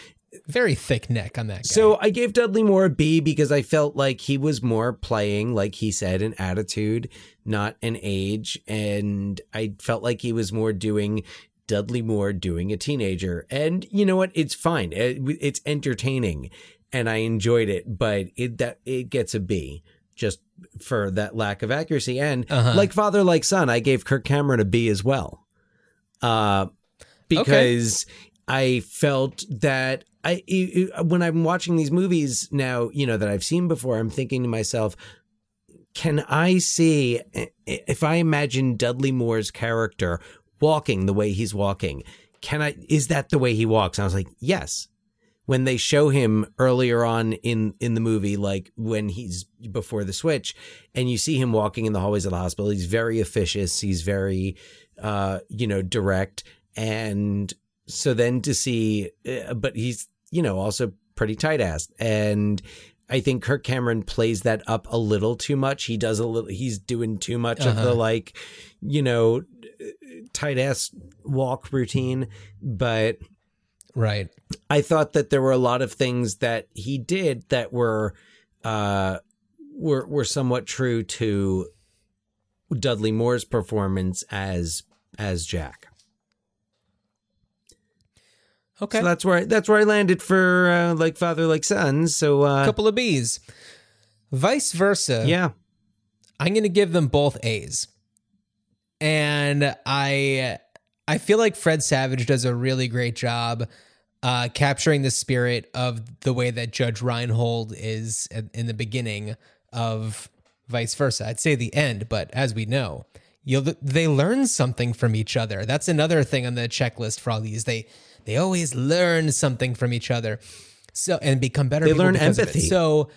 very thick neck on that guy.
So I gave Dudley Moore a B because I felt like he was more playing, like he said, an attitude, not an age. And I felt like he was more doing Dudley Moore doing a teenager. And you know what? It's fine. It- it's entertaining and I enjoyed it, but it that it gets a B just for that lack of accuracy. And
Uh-huh.
like father, like son, I gave Kirk Cameron a B as well. Uh because I felt that I when I'm watching these movies now, you know that I've seen before, I'm thinking to myself, can I see if I imagine Dudley Moore's character walking the way he's walking? Can I is that the way he walks? And I was like, yes. When they show him earlier on in in the movie, like when he's before the switch, and you see him walking in the hallways of the hospital, he's very officious. He's very, uh, you know, direct, and so then to see, uh, but he's you know also pretty tight ass. and I think Kirk Cameron plays that up a little too much. He does a little. He's doing too much of the like, you know, tight ass walk routine, but.
right.
I thought that there were a lot of things that he did that were uh were were somewhat true to Dudley Moore's performance as as Jack.
Okay.
So that's where I, that's where I landed for uh, like father like son. So uh
couple of B's. Vice versa.
yeah.
I'm going to give them both A's. And I I feel like Fred Savage does a really great job uh, capturing the spirit of the way that Judge Reinhold is in in the beginning of vice versa. I'd say the end, but as we know, you know, they learn something from each other. That's another thing on the checklist for all these. They they always learn something from each other. So and become better.
They learn
because of it.
empathy.
So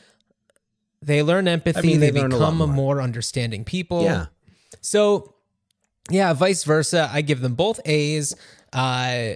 they learn empathy.
I mean,
they,
they learn a lot
become
more.
more understanding people.
Yeah.
So, yeah, vice versa. I give them both A's. Uh,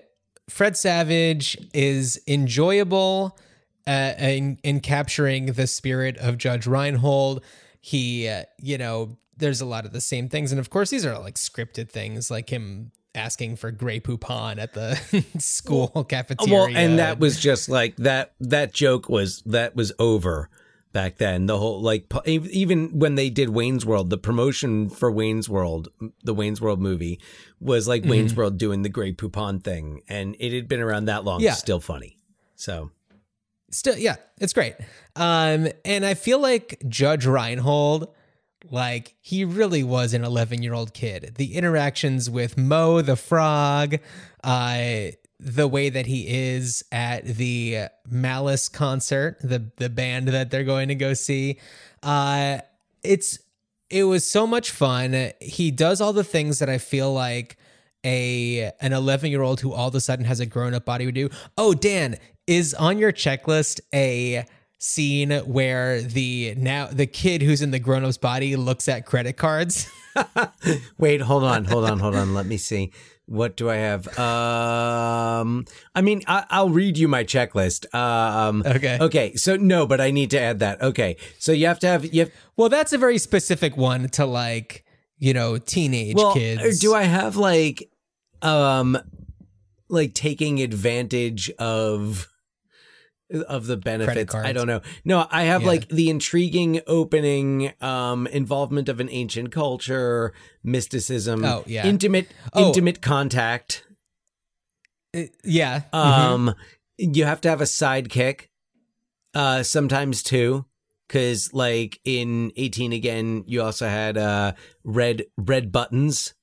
Fred Savage is enjoyable uh, in, in capturing the spirit of Judge Reinhold. He, uh, you know, there's a lot of the same things. And of course, these are like scripted things, like him asking for Grey Poupon at the school cafeteria.
Well, and that was just like that. That joke was that was over back then. The whole like even when they did Wayne's World, the promotion for Wayne's World, the Wayne's World movie, was like
Mm-hmm.
Wayne's World doing the Grey Poupon thing, and it had been around that long.
Yeah.
still funny. So
still yeah it's great um and i feel like judge reinhold like he really was an 11 year old kid the interactions with mo the frog uh the way that he is at the malice concert the the band that they're going to go see uh it's it was so much fun he does all the things that i feel like a an 11 year old who all of a sudden has a grown up body would do. Oh, Dan, is on your checklist a scene where the now the kid who's in the grown up's body looks at credit cards?
wait, hold on, hold on, hold on. Let me see. What do I have? Um, I mean, I, I'll read you my checklist. Um,
Okay.
Okay. So no, but I need to add that. Okay. So you have to have you have
well, that's a very specific one to like, you know, teenage
well,
kids.
do I have like, um, like taking advantage of of the benefits? I don't know. No, I have
Yeah.
like the intriguing opening, um, involvement of an ancient culture, mysticism,
Oh, yeah.
intimate,
Oh.
intimate contact.
Uh, yeah. mhm.
Um, you have to have a sidekick, uh, sometimes two, because like in eighteen again, you also had uh red red buttons,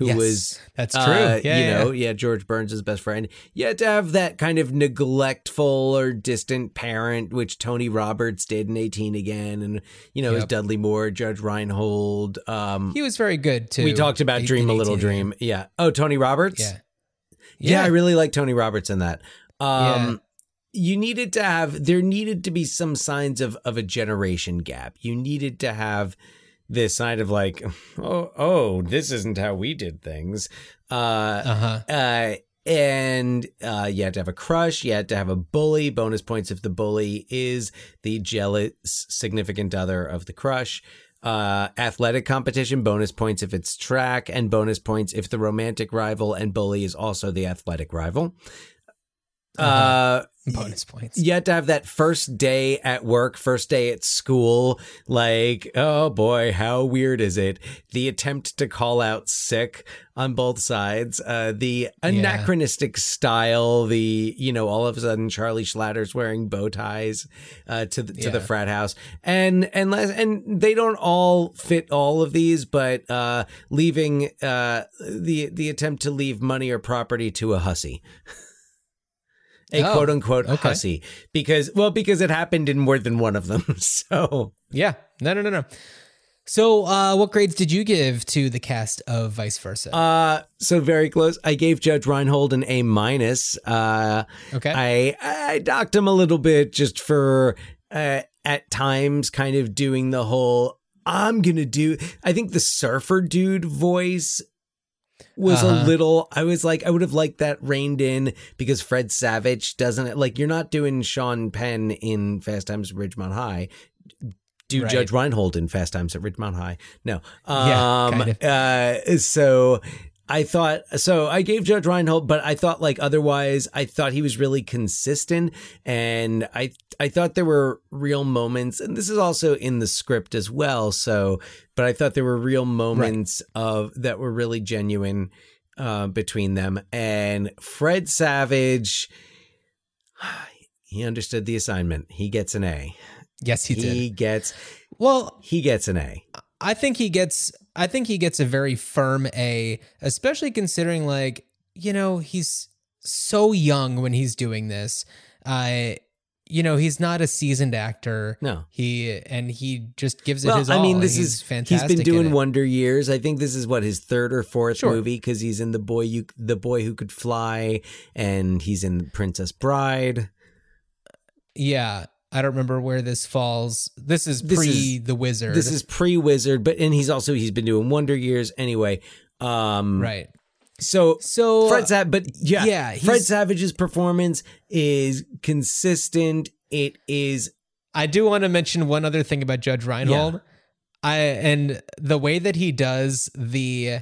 who
Yes,
was
that's true.
uh,
Yeah,
you
yeah.
know, yeah, George Burns' best friend. You had to have that kind of neglectful or distant parent, which Tony Roberts did in eighteen again, and you know, it was
Yep.
Dudley Moore, Judge Reinhold. Um,
he was very good too.
we talked about Dream a Little Dream. Yeah. Oh, Tony Roberts.
Yeah.
Yeah, I really like Tony Roberts in that. Um
Yeah.
you needed to have there needed to be some signs of of a generation gap. You needed to have this side of like, oh, oh, this isn't how we did things. Uh
Uh-huh.
uh and uh, you had to have a crush. You had to have a bully. Bonus points if the bully is the jealous significant other of the crush. Uh, athletic competition, bonus points if it's track, and bonus points if the romantic rival and bully is also the athletic rival. uh
Bonus points.
you had to have that first day at work, first day at school. Like, oh boy, how weird is it? The attempt to call out sick on both sides, uh, the anachronistic style, the, you know, all of a sudden Charlie Schlatter's wearing bow ties, uh, to the, to the frat house. And, and, les- and they don't all fit all of these, but, uh, leaving, uh, the, the attempt to leave money or property to a hussy a
Oh,
quote unquote
okay.
hussy because well because it happened in more than one of them so
Yeah. No, no, no, no. So, uh, what grades did you give to the cast of Vice Versa?
uh so very close i gave judge reinhold an a minus uh
okay.
i i docked him a little bit just for uh at times kind of doing the whole i'm gonna do i think the surfer dude voice was a
Uh-huh.
little i was like i would have liked that reined in because fred savage doesn't like you're not doing sean penn in fast times at ridgemont high do
Right.
judge reinhold in fast times at ridgemont high no
Yeah,
um
kind of.
uh so I thought so. I gave Judge Reinhold, but I thought like otherwise, I thought he was really consistent, and I I thought there were real moments, and this is also in the script as well. So, but I thought there were real moments of that were really genuine uh, between them, and Fred Savage. He understood the assignment. He gets an A.
yes, he,
he
did.
He gets
Well,
he gets an A.
I think he gets I think he gets a very firm A, especially considering like, you know, he's so young when he's doing this. Uh you know, he's not a seasoned actor.
No.
He and he just gives it
Well,
his
I
all.
mean, this
He's
is
fantastic.
He's been doing. Wonder Years. I think this is what his third or fourth
Sure.
movie because he's in the boy you the boy who could fly, and he's in Princess Bride.
Yeah. I don't remember where this falls. This is
This
pre
is-
the wizard.
This is pre Wizard, but and he's also he's been doing Wonder Years anyway. Um,
right.
So
So
Fred Savage, but yeah,
yeah,
Fred Savage's performance is consistent. It is
I do want to mention one other thing about Judge Reinhold. I and the way that he does the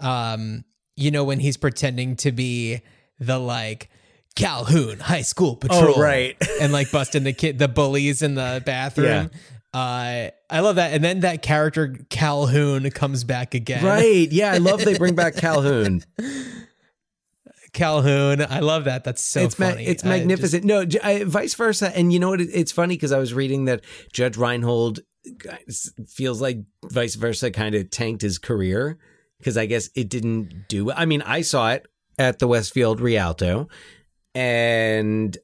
um you know when he's pretending to be the like Calhoun High School Patrol
Oh, right.
and like busting the kid the bullies in the bathroom. Uh I love that and then that character Calhoun comes back again.
right. Yeah, I love they bring back Calhoun.
Calhoun. I love that. That's so
it's ma-
funny.
it's
I just-
magnificent. no, I, vice versa. And you know what? It's funny because I was reading that Judge Reinhold feels like vice versa kind of tanked his career because I guess it didn't do. I mean, I saw it at the Westfield Rialto, and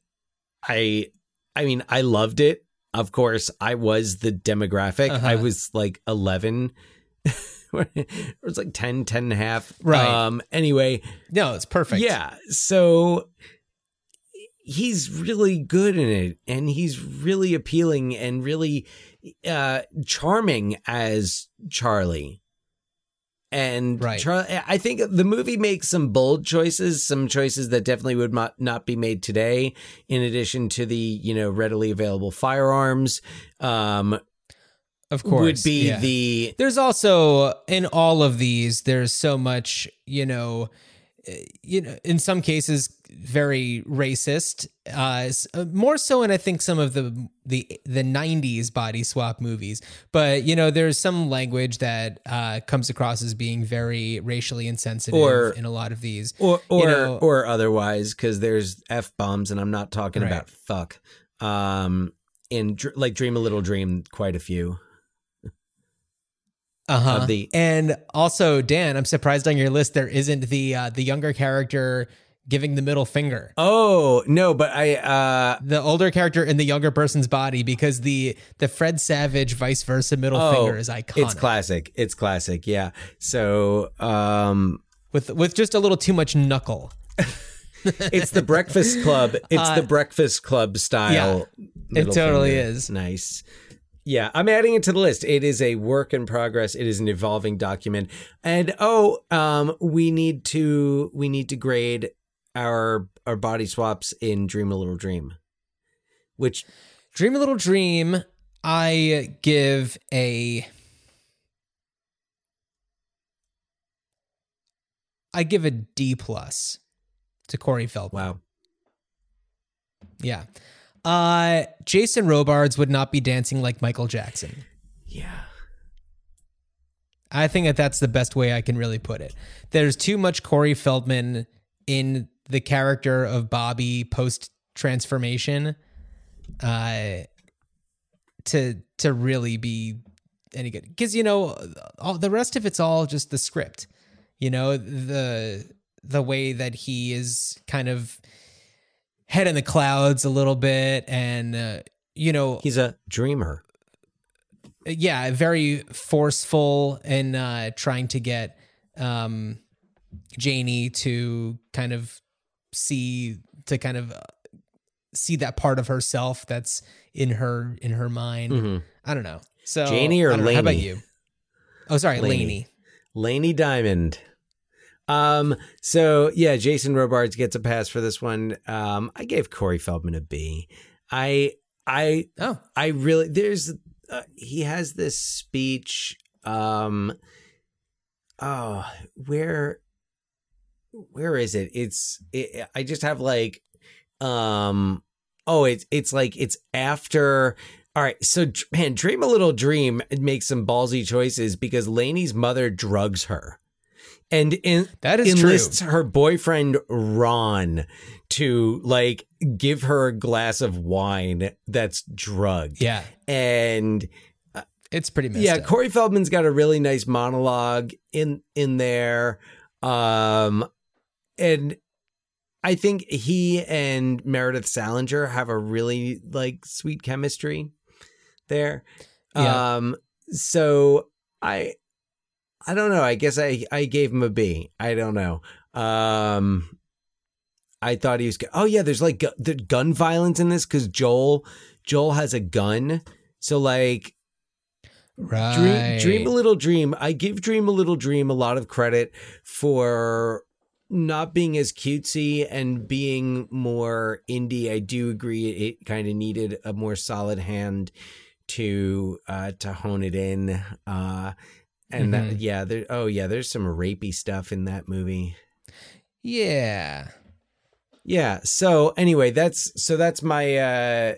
I, I mean, I loved it. Of course, I was the demographic. I
Uh-huh.
was like eleven. it was like 10, 10 and a half.
Right.
Um, anyway,
no, it's perfect.
yeah. So he's really good in it and he's really appealing and really uh charming as Charlie. And
Right.
Char- I think the movie makes some bold choices, some choices that definitely would not, not be made today, in addition to the, you know, readily available firearms. Um,
Of course.
would be
yeah.
the
there's also in all of these there's so much you know you know in some cases very racist uh uh, more so in i think some of the the the 90s body swap movies but you know there's some language that uh comes across as being very racially insensitive
Or-
in a lot of these
or or
know-
or otherwise because there's f bombs and I'm not talking
Right.
about fuck. Um, in like Dream a Little Dream, quite a few.
Uh-huh
of the-
and also dan i'm surprised on your list there isn't the uh the younger character giving the middle finger
Oh no, but I uh
the older character in the younger person's body because the the Fred Savage vice versa middle
oh,
finger is iconic.
It's classic. It's classic. Yeah. So um,
with with just a little too much knuckle.
it's the Breakfast Club. It's
Uh,
the Breakfast Club style. It
totally
finger.
is.
nice. Yeah, I'm adding it to the list. It is a work in progress. It is an evolving document. And oh, um, we need to we need to grade our our body swaps in Dream a Little Dream, which
Dream a little dream. I give a. I give a D plus to Corey Feldman.
wow,
Yeah. Uh, Jason Robards would not be dancing like Michael Jackson.
Yeah.
I think that that's the best way I can really put it. There's too much Corey Feldman in the character of Bobby post transformation, uh, to to really be any good. Because you know, all the rest of it's all just the script. You know, the the way that he is kind of head in the clouds a little bit, and uh, you know,
He's a dreamer.
yeah, very forceful in uh, trying to get um, Janie to kind of see to kind of uh, see that part of herself that's in her in her mind. I don't know. So
Mm-hmm. Janie or
know. How about you? Oh, sorry,
Lainey.
Laney.
Lainey Diamond. Um, so yeah, Jason Robards gets a pass for this one. Um, I gave Corey Feldman a B. I I
Oh,
I really there's uh, he has this speech um oh where where is it it's it, I just have like um oh it's it's like it's after all right so man dream a little dream and makes some ballsy choices because Lainey's mother drugs her and in,
That is true.
enlists her boyfriend Ron to like give her a glass of wine that's drugged.
yeah,
And
it's pretty messed
yeah,
up.
Corey Feldman's got a really nice monologue in in there. Um and I think he and Meredith Salenger have a really like sweet chemistry there.
Yeah.
Um so I I don't know. I guess I I gave him a B. I don't know. Um I thought he was good. Oh yeah, there's like gu- the gun violence in this cuz Joel Joel has a gun. So like
right.
Dream, dream a little dream. I give Dream a little dream a lot of credit for not being as cutesy and being more indie. I do agree it kind of needed a more solid hand to uh to hone it in. Uh and that, yeah, there oh yeah, there's some rapey stuff in that movie.
Yeah.
Yeah. So anyway, that's so that's my uh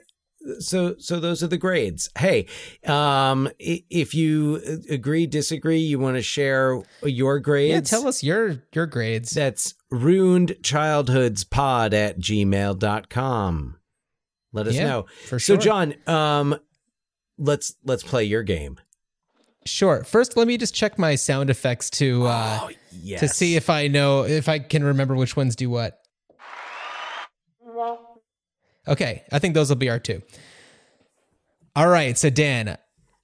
so so those are the grades. Hey, um if you agree disagree, you want to share your grades?
Yeah, tell us your your grades.
That's ruined childhoods pod at gmail.com. Let us
Yeah,
know.
for sure.
So. Jon, um let's let's play your game.
Sure. First, let me just check my sound effects to uh,
Oh, yes.
to see if I know if I can remember which ones do what. Okay, I think those will be our two. All right, so Dan,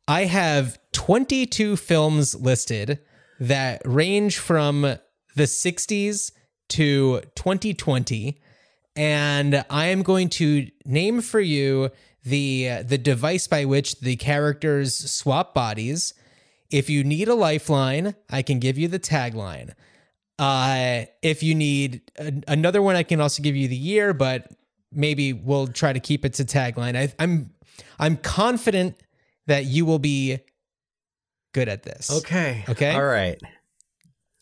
I have 22 films listed that range from the 60s to 2020 and I am going to name for you the the device by which the characters swap bodies. If you need a lifeline, I can give you the tagline. Uh, if you need a- another one, I can also give you the year, but maybe we'll try to keep it to tagline. I, I'm I'm confident that you will be good at this.
Okay.
Okay.
All right.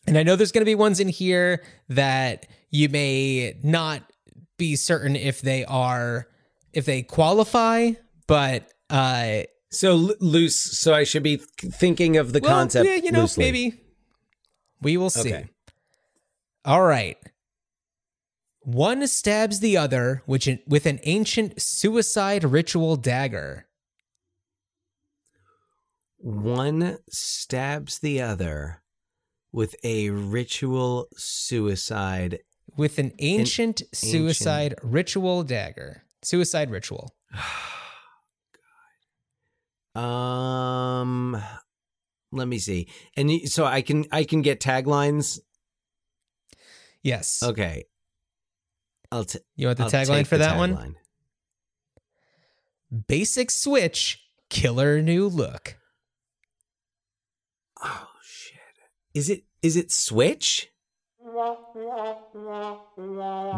And I know there's going to be ones in here that you may not be certain if they are if they qualify, but uh
So loose so I should be thinking of the
well,
concept
yeah, you know,
loosely.
maybe we will see.
Okay.
All right. One stabs the other which with an ancient suicide ritual dagger.
One stabs the other with a ritual suicide.
With an ancient suicide ritual dagger. Suicide ritual.
Um let me see. And so I can I can get taglines.
Yes.
Okay. I'll t-
You want the
I'll
tagline for
the
that one? Basic switch, killer new look.
Oh shit. Is it is it Switch?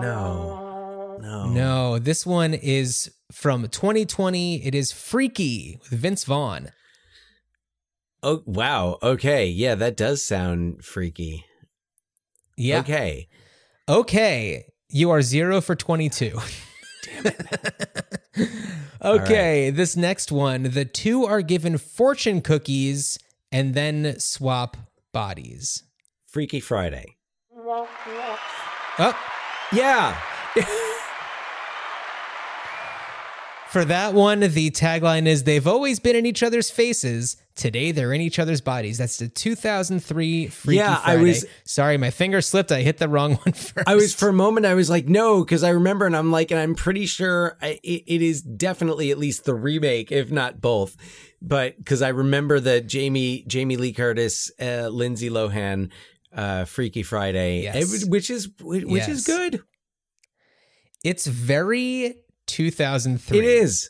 No. No.
No, this one is from 2020. It is Freaky with Vince Vaughn.
Oh wow. Okay. Yeah, that does sound freaky.
Yeah.
Okay.
Okay. You are zero for 22. Okay, this next one. The two are given fortune cookies and then swap bodies.
Freaky Friday.
Oh,
Yeah.
for that one, the tagline is They've always been in each other's faces. Today they're in each other's bodies. That's the 2003 Freaky
Yeah, I
Friday.
was-
Sorry, my finger slipped. I hit the wrong one first.
I was for a moment. I was like, no, because I remember, and I'm like, and I'm pretty sure I, it, it is definitely at least the remake, if not both. But because I remember the Jamie Jamie Lee Curtis, uh, Lindsay Lohan, uh, Freaky Friday,
Yes.
it- which is which
Yes.
is good.
It's very 2003.
It is.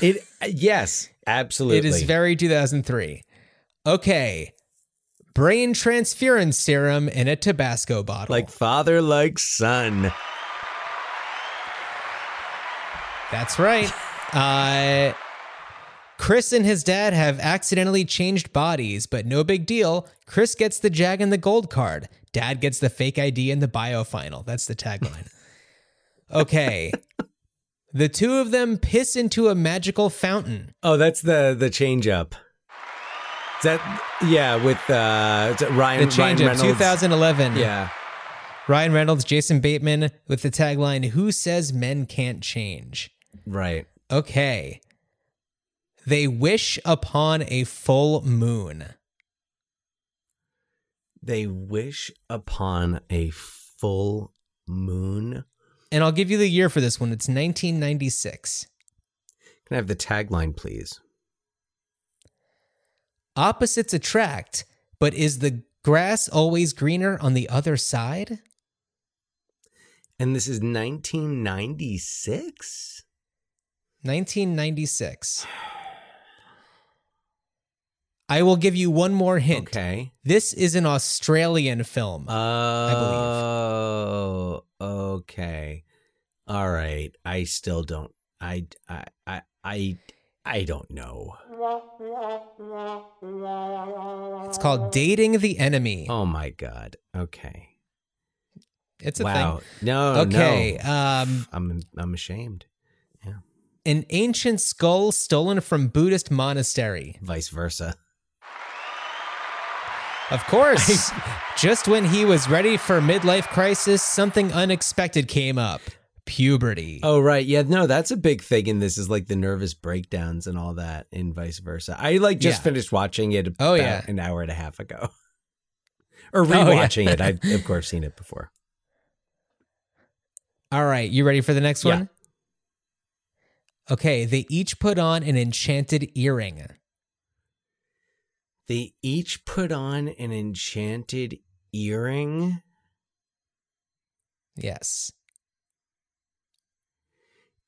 It yes, absolutely.
It is very 2003. Okay. Brain transference serum in a Tabasco bottle.
like father, like son.
That's right. Uh, Chris and his dad have accidentally changed bodies, but no big deal. Chris gets the Jag and the gold card. Dad gets the fake ID and the bio final. That's the tagline. Okay. the two of them piss into a magical fountain.
Oh, that's the the change up. Is that yeah with uh Ryan
The change
Ryan
of
Reynolds?
2011.
Yeah.
Ryan Reynolds, Jason Bateman with the tagline Who says men can't change?
Right.
Okay. They wish upon a full moon.
They wish upon a full moon.
And I'll give you the year for this one. It's 1996.
Can I have the tagline, please?
Opposites attract, but is the grass always greener on the other side?
And this is 1996.
1996. I will give you one more hint.
Okay.
This is an Australian film.
Oh, okay. All right. I still don't. I, I, I, I, I don't know.
it's called Dating the Enemy.
Oh my god. Okay.
It's a
wow.
thing.
No.
Okay.
No.
Um,
I'm I'm ashamed. Yeah.
An ancient skull stolen from Buddhist monastery.
Vice versa.
Of course. Just when he was ready for midlife crisis, something unexpected came up. Puberty.
Oh right, yeah, no, that's a big thing in this is like the nervous breakdowns and all that, and vice versa. I like just
Yeah.
finished watching it.
Oh, yeah.
an hour and a half ago, or
Oh, yeah.
rewatching it. I've of course seen it before.
All right, you ready for the next
Yeah.
one? Okay, they each put on an enchanted earring.
They each put on an enchanted earring.
Yes.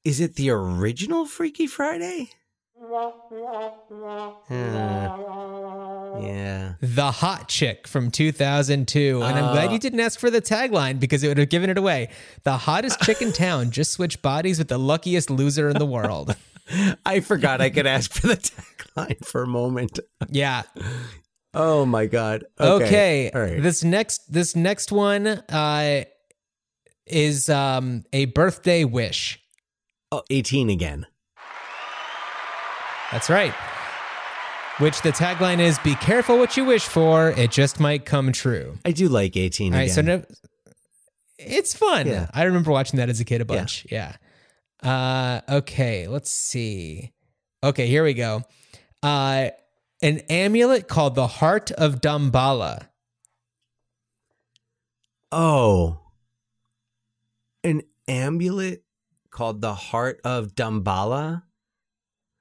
Is it the original Freaky Friday? Uh, yeah.
The Hot Chick from 2002. And I'm glad
Oh.
you didn't ask for the tagline because it would have given it away. The hottest chick in town just switched bodies with the luckiest loser in the world.
I forgot I could ask for the tagline for a moment.
Yeah.
Oh my god.
Okay.
All right.
This next this next one uh is um a birthday wish.
oh, 18 again.
That's right. Which the tagline is be careful what you wish for, it just might come true.
I do like 18
All right,
again.
so no, it's fun.
Yeah.
I remember watching that as a kid a bunch. Yeah. Uh, okay, let's see. Okay, here we go. Uh, an amulet called the Heart of Damballa.
Oh. An amulet called the Heart of Damballa?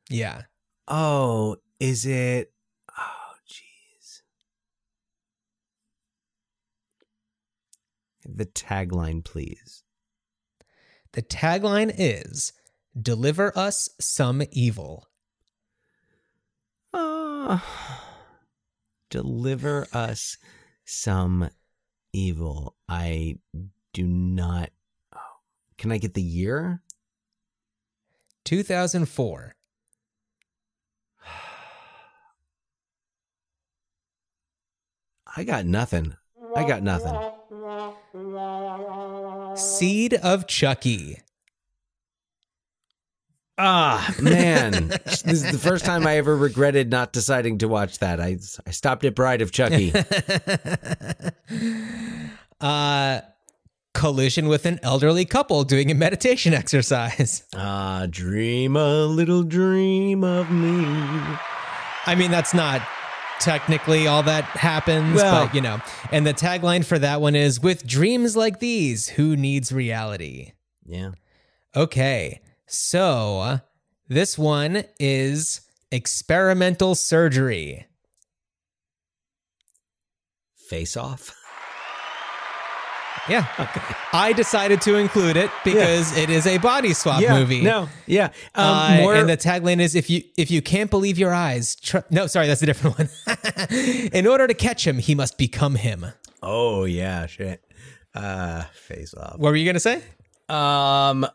Yeah.
Oh, is it Oh jeez. The tagline, please.
The tagline is Deliver us some evil.
Deliver us some evil. I do not. oh, Can I get the year?
2004.
I got nothing. I got nothing.
Seed of Chucky.
Ah, man. this is the first time I ever regretted not deciding to watch that. I, I stopped at Bride of Chucky.
Uh, collision with an elderly couple doing a meditation exercise.
ah, dream a little dream of me.
I mean, that's not technically all that happens,
Well-
but you know. And the tagline for that one is with dreams like these, who needs reality?
Yeah.
Okay. So, this one is experimental surgery.
Face off.
Yeah. I decided to include it because it is a body swap
yeah.
movie.
No. Yeah. Um,
Uh,
more,
and the tagline is if you if you can't believe your eyes tr- no sorry that's a different one in order to catch him he must become him
oh, yeah. Shit. Uh, face off.
what were you gonna say
Um.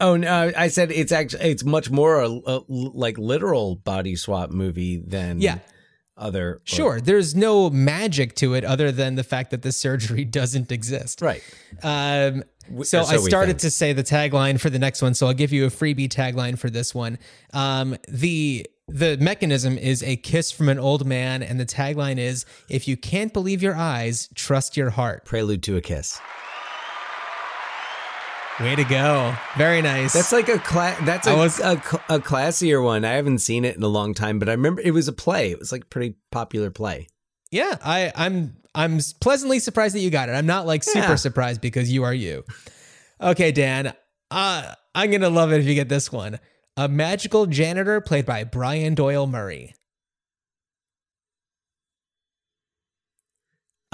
Oh no! I said it's actually it's much more a, a like literal body swap movie than
Yeah.
other
sure there's no magic to it other than the fact that the surgery doesn't exist
right.
um so,
so
I started to say the tagline for the next one, so I'll give you a freebie tagline for this one. Um, the the mechanism is a kiss from an old man, and the tagline is "If you can't believe your eyes, trust your heart."
Prelude to a kiss.
Way to go! Very nice.
That's like a cla- That's a,
was-
a a classier one. I haven't seen it in a long time, but I remember it was a play. It was like a pretty popular play.
Yeah, I, I'm I'm pleasantly surprised that you got it. I'm not like super
Yeah.
surprised because you are you. Okay, Dan, uh, I'm gonna love it if you get this one. A magical janitor played by Brian Doyle Murray.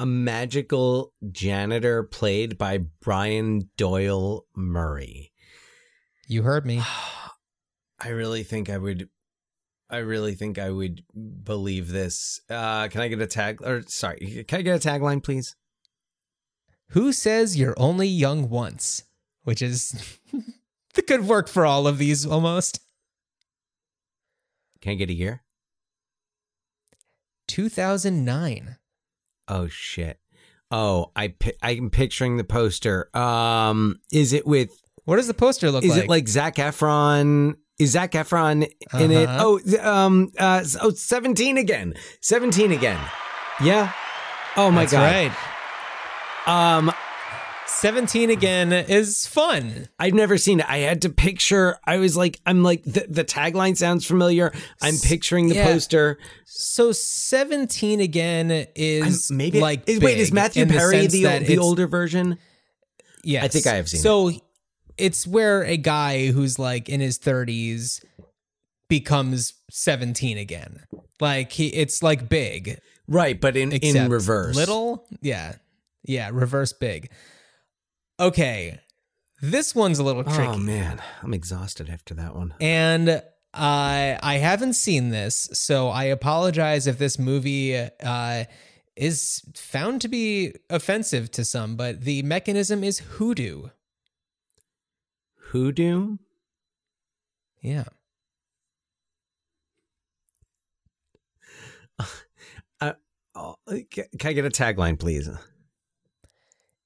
A magical janitor played by Brian Doyle Murray.
You heard me.
I really think I would. I really think I would believe this. Uh, can I get a tag? Or sorry, can I get a tagline, please?
Who says you're only young once? Which is the good work for all of these almost.
Can I get a year?
2009.
Oh shit! Oh, I pi- I'm picturing the poster. Um, is it with?
What does the poster look
Is
like?
Is it like Zac Efron? Is Zac Efron in it?
Uh-huh.
Oh, um, uh, oh, 17 again. 17 again. Yeah. Oh my
That's
god.
right.
Um,
17 again is fun.
I've never seen it. I had to picture. I was like, I'm like, the, the tagline sounds familiar. I'm picturing the
Yeah.
poster.
So 17 again
I'm,
is
maybe
like
is, wait, is Matthew
in the
Perry the the older version?
Yes.
I think I have seen
So it's where a guy who's like in his 30s becomes 17 again. Like he it's like big
Right, but in in reverse.
Little? Yeah. Yeah, reverse big. Okay. This one's a little oh, tricky.
Oh man, I'm exhausted after that one.
And I I haven't seen this, so I apologize if this movie uh, is found to be offensive to some. But the mechanism is hoodoo.
Hoodoo.
Yeah, uh, uh,
Oh, uh, can can I get a tagline, please?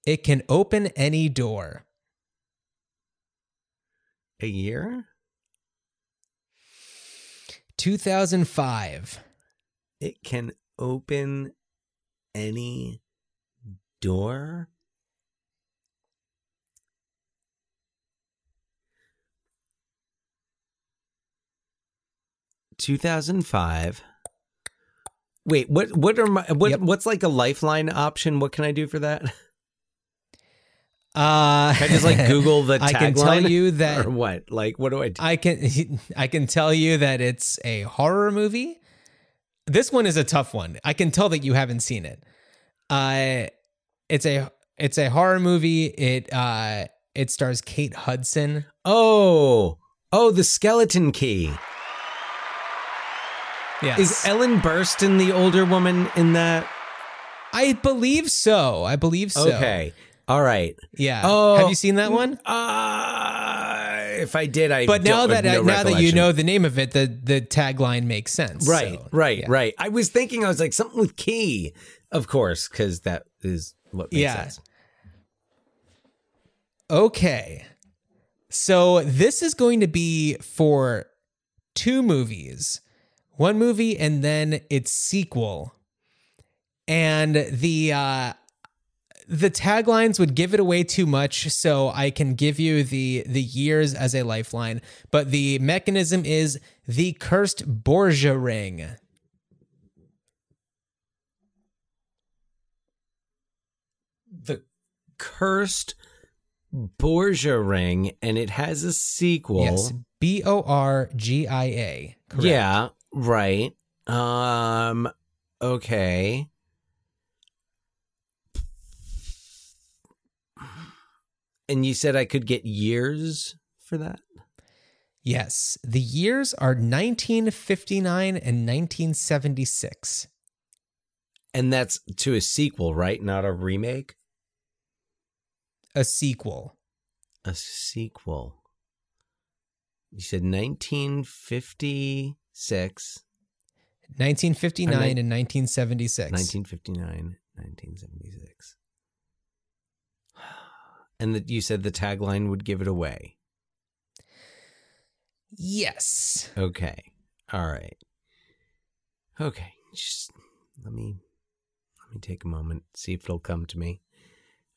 It can open any door.
A year?
2005.
It can open any door. Two thousand five. Wait, what? What are my? What?
Yep.
What's like a lifeline option? What can I do for that?
Uh,
Can I just like Google the tagline?
I can tell you that
or what? Like, what do I do?
I can I can tell you that it's a horror movie. This one is a tough one. I can tell that you haven't seen it. Uh it's a it's a horror movie. It uh it stars Kate Hudson.
Oh, oh, the skeleton key.
Yes.
Is Ellen Burstyn the older woman in that?
I believe so. I believe so.
Okay. All right.
Yeah.
Oh.
Have you seen that one?
Uh, if I did, I
But now that
no
now that you know the name of it, the the tagline makes sense.
right,
So,
right,
yeah.
right. I was thinking, I was like something with key, of course, because that is what makes
Yeah.
sense.
Okay. So this is going to be for two movies. One movie and then its sequel. And the uh the taglines would give it away too much, so I can give you the the years as a lifeline. But the mechanism is the cursed Borgia ring.
The cursed Borgia ring, and it has a sequel.
Yes, B O R G I A. Correct.
Yeah, right. Um okay. And you said I could get years for that?
Yes, the years are 1959 and 1976.
And that's to a sequel, right? Not a remake?
A sequel.
A sequel. You said 1956,
1959
Or ni-
and 1976.
1959, 1976. And that you said the tagline would give it away.
Yes.
Okay. All right. Okay. Just let me let me take a moment, see if it'll come to me.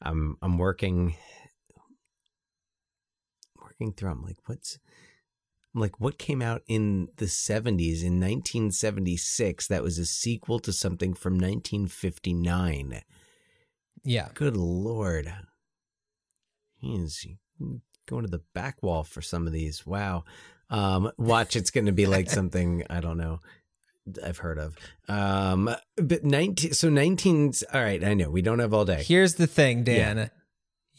I'm I'm working working through. I'm like, what's I'm like, what came out in the 70s in 1976 that was a sequel to something from 1959?
Yeah.
Good lord. He's going to the back wall for some of these. Wow. Um, watch, it's going to be like something I don't know. I've heard of. Um, but 19, so 19, all right, I know we don't have all day.
Here's the thing, Dan.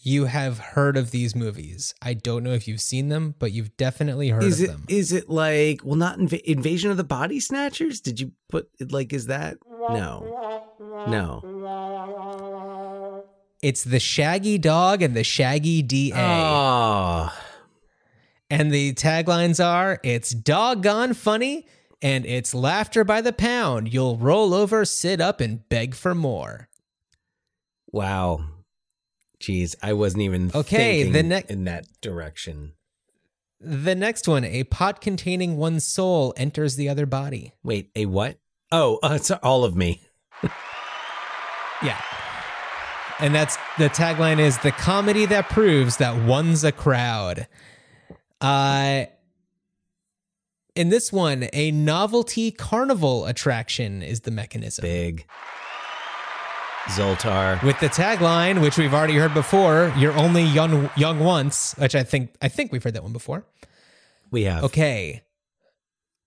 You have heard of these movies. I don't know if you've seen them, but you've definitely heard
Is
of
it
them.
is it like well not inv- invasion of the body snatchers? Did you put like is that no no
It's the Shaggy Dog and the Shaggy DA.
oh
And the taglines are it's doggone funny and it's laughter by the pound. You'll roll over, sit up, and beg for more.
wow jeez I wasn't even
Okay,
thinking
the next-
in that direction.
The next one a pot containing one soul enters the other body.
Wait, a what? Oh, uh, it's all of me.
Yeah. And that's the tagline is the comedy that proves that one's a crowd. Uh in this one, a novelty carnival attraction is the mechanism.
Big Zoltar.
With the tagline, which we've already heard before, you're only young young once, which I think I think we've heard that one before.
We have
Okay.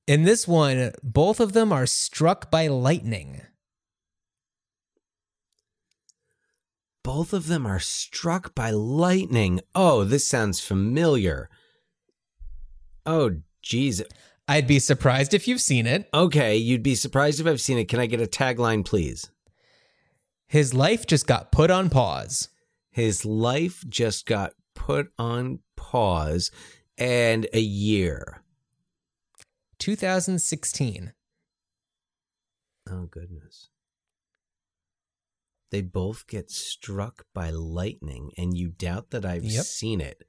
In this one, both of them are struck by lightning.
Both of them are struck by lightning. Oh, this sounds familiar. Oh, jeez.
I'd be surprised if you've seen it.
Okay, you'd be surprised if I've seen it. Can I get a tagline, please?
His life just got put on pause.
His life just got put on pause and a year.
2016.
Oh, goodness. They both get struck by lightning, and you doubt that I've
Yep.
seen it.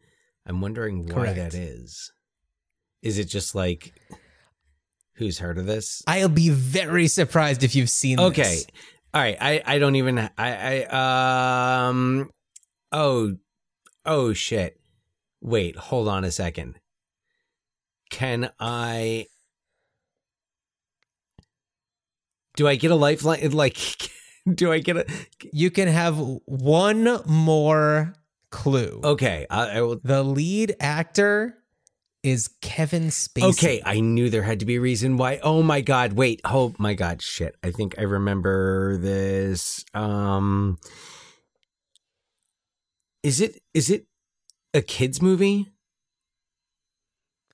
I'm wondering why
Correct.
that is. Is it just like, who's heard of this?
I'll be very surprised if you've seen
Okay.
this.
All right. I, I don't even, I, I, um, oh, oh shit. Wait, hold on a second. Can I, do I get a lifeline? Like, do I get a,
You can have one more clue.
okay. I, I will,
The lead actor is Kevin Spacey.
okay. I knew there had to be a reason why. Oh my God. Wait. Oh my God. Shit. I think I remember this. Um, is it, is it a kid's movie?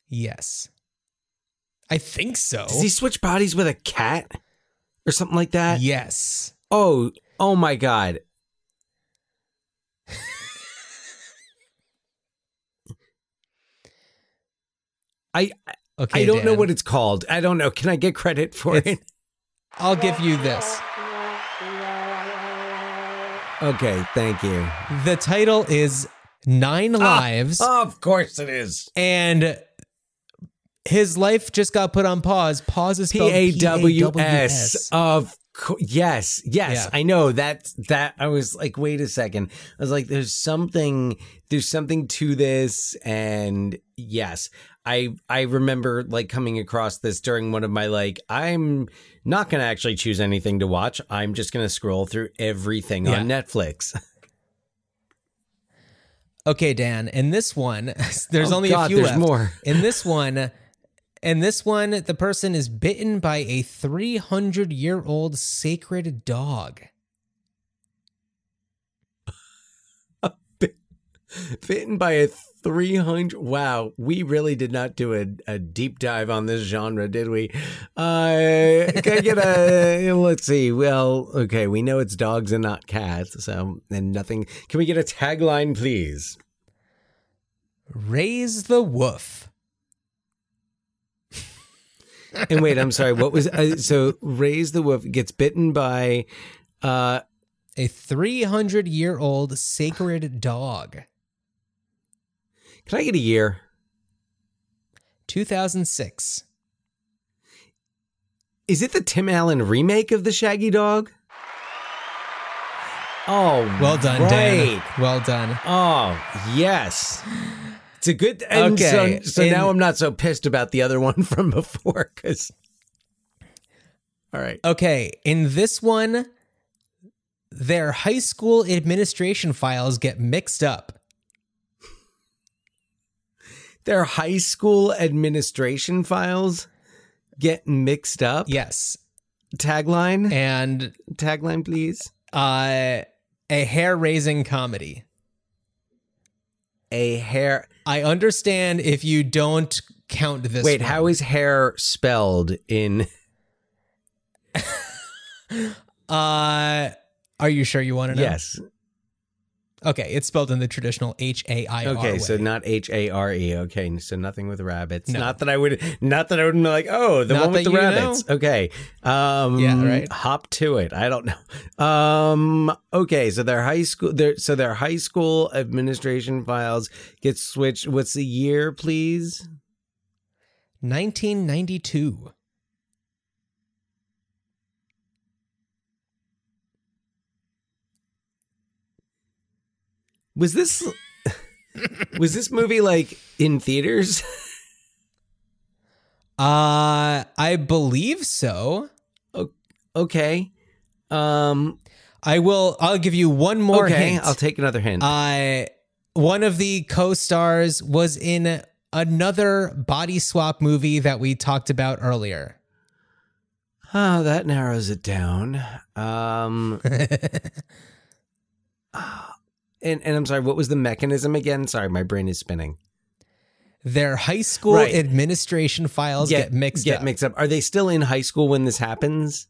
Yes. I think so.
Does he switch bodies with a cat or something like that?
yes.
Oh, oh my god. I
Okay.
I don't know what it's called. I don't know. Can I get credit for
It's-
it?
I'll give you this.
Okay, thank you.
The title is nine
Ah.
lives,
Of course it is.
and his life just got put on pause. Pause is
P A W S. Of yes, yes,
Yeah.
I know that. That I was like, wait a second. I was like, there's something. There's something to this, and yes, I I remember like coming across this during one of my like. I'm not gonna actually choose anything to watch. I'm just gonna scroll through everything on Netflix.
Okay, Dan. In this one, there's
Oh,
only
God,
a few
there's
left.
more.
In this one, in this one, the person is bitten by a 300 year old sacred dog.
Bitten by a 300. Wow, we really did not do a, a deep dive on this genre, did we? Uh, can I get a. Let's see. Well, okay, we know it's dogs and not cats, so, and nothing. Can we get a tagline, please?
Raise the woof.
And wait, I'm sorry, what was. Uh, so, Raise the Wolf gets bitten by. Uh,
A 300 year old sacred dog.
can I get a year?
2006.
Is it the Tim Allen remake of the Shaggy Dog? Oh,
Well done,
right.
Dan. Well done.
Oh, yes. It's a good. And
Okay,
So, so
in-
now I'm not so pissed about the other one from before because. All right.
Okay, in this one, their high school administration files get mixed up.
Their high school administration files get mixed up.
Yes.
Tagline.
And
Tagline, please.
uh, a hair raising comedy.
A hair.
I understand if you don't count this.
Wait,
one.
how is hair spelled in?
Uh, are you sure you want to know?
Yes.
Okay, it's spelled in the traditional H A I R.
Okay, so not H A R E. Okay, so nothing with rabbits.
No.
Not that I would. Not that I would be like, oh, the
Not
one with the rabbits. Okay. Um,
Yeah, right.
Hop to it. I don't know. Um. Okay, so their high school. Their so their high school administration files get switched. What's the year, please?
1992.
Was this? was this movie like in theaters?
Uh, I believe so.
okay. Um.
I will. I'll give you one more
okay,
hint.
I'll take another hint.
Uh, one of the co-stars was in another body swap movie that we talked about earlier.
Oh, that narrows it down. Um, ah, and and I'm sorry, what was the mechanism again? Sorry, my brain is spinning.
Their high school
Right.
administration files get, mixed
get
up.
mixed up. Are they still in high school when this happens?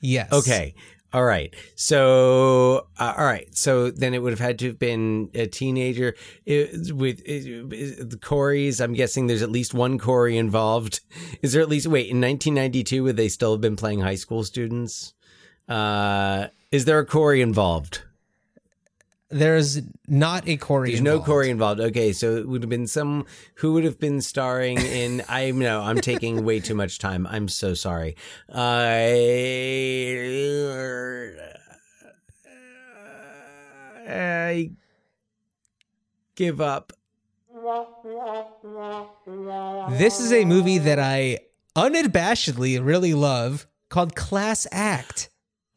Yes.
Okay. All right. So, uh, all right. So then it would have had to have been a teenager It- with it, the Corys. I'm guessing there's at least one Corey involved. Is there at least wait in 1992 would they still have been playing high school students? Uh, is there a Corey involved?
There's not a Corey.
There's no. Corey involved. Okay, so it would have been some who would have been starring in. I know I'm taking way too much time. I'm so sorry. I, I give up.
This is a movie that I unabashedly really love called Class Act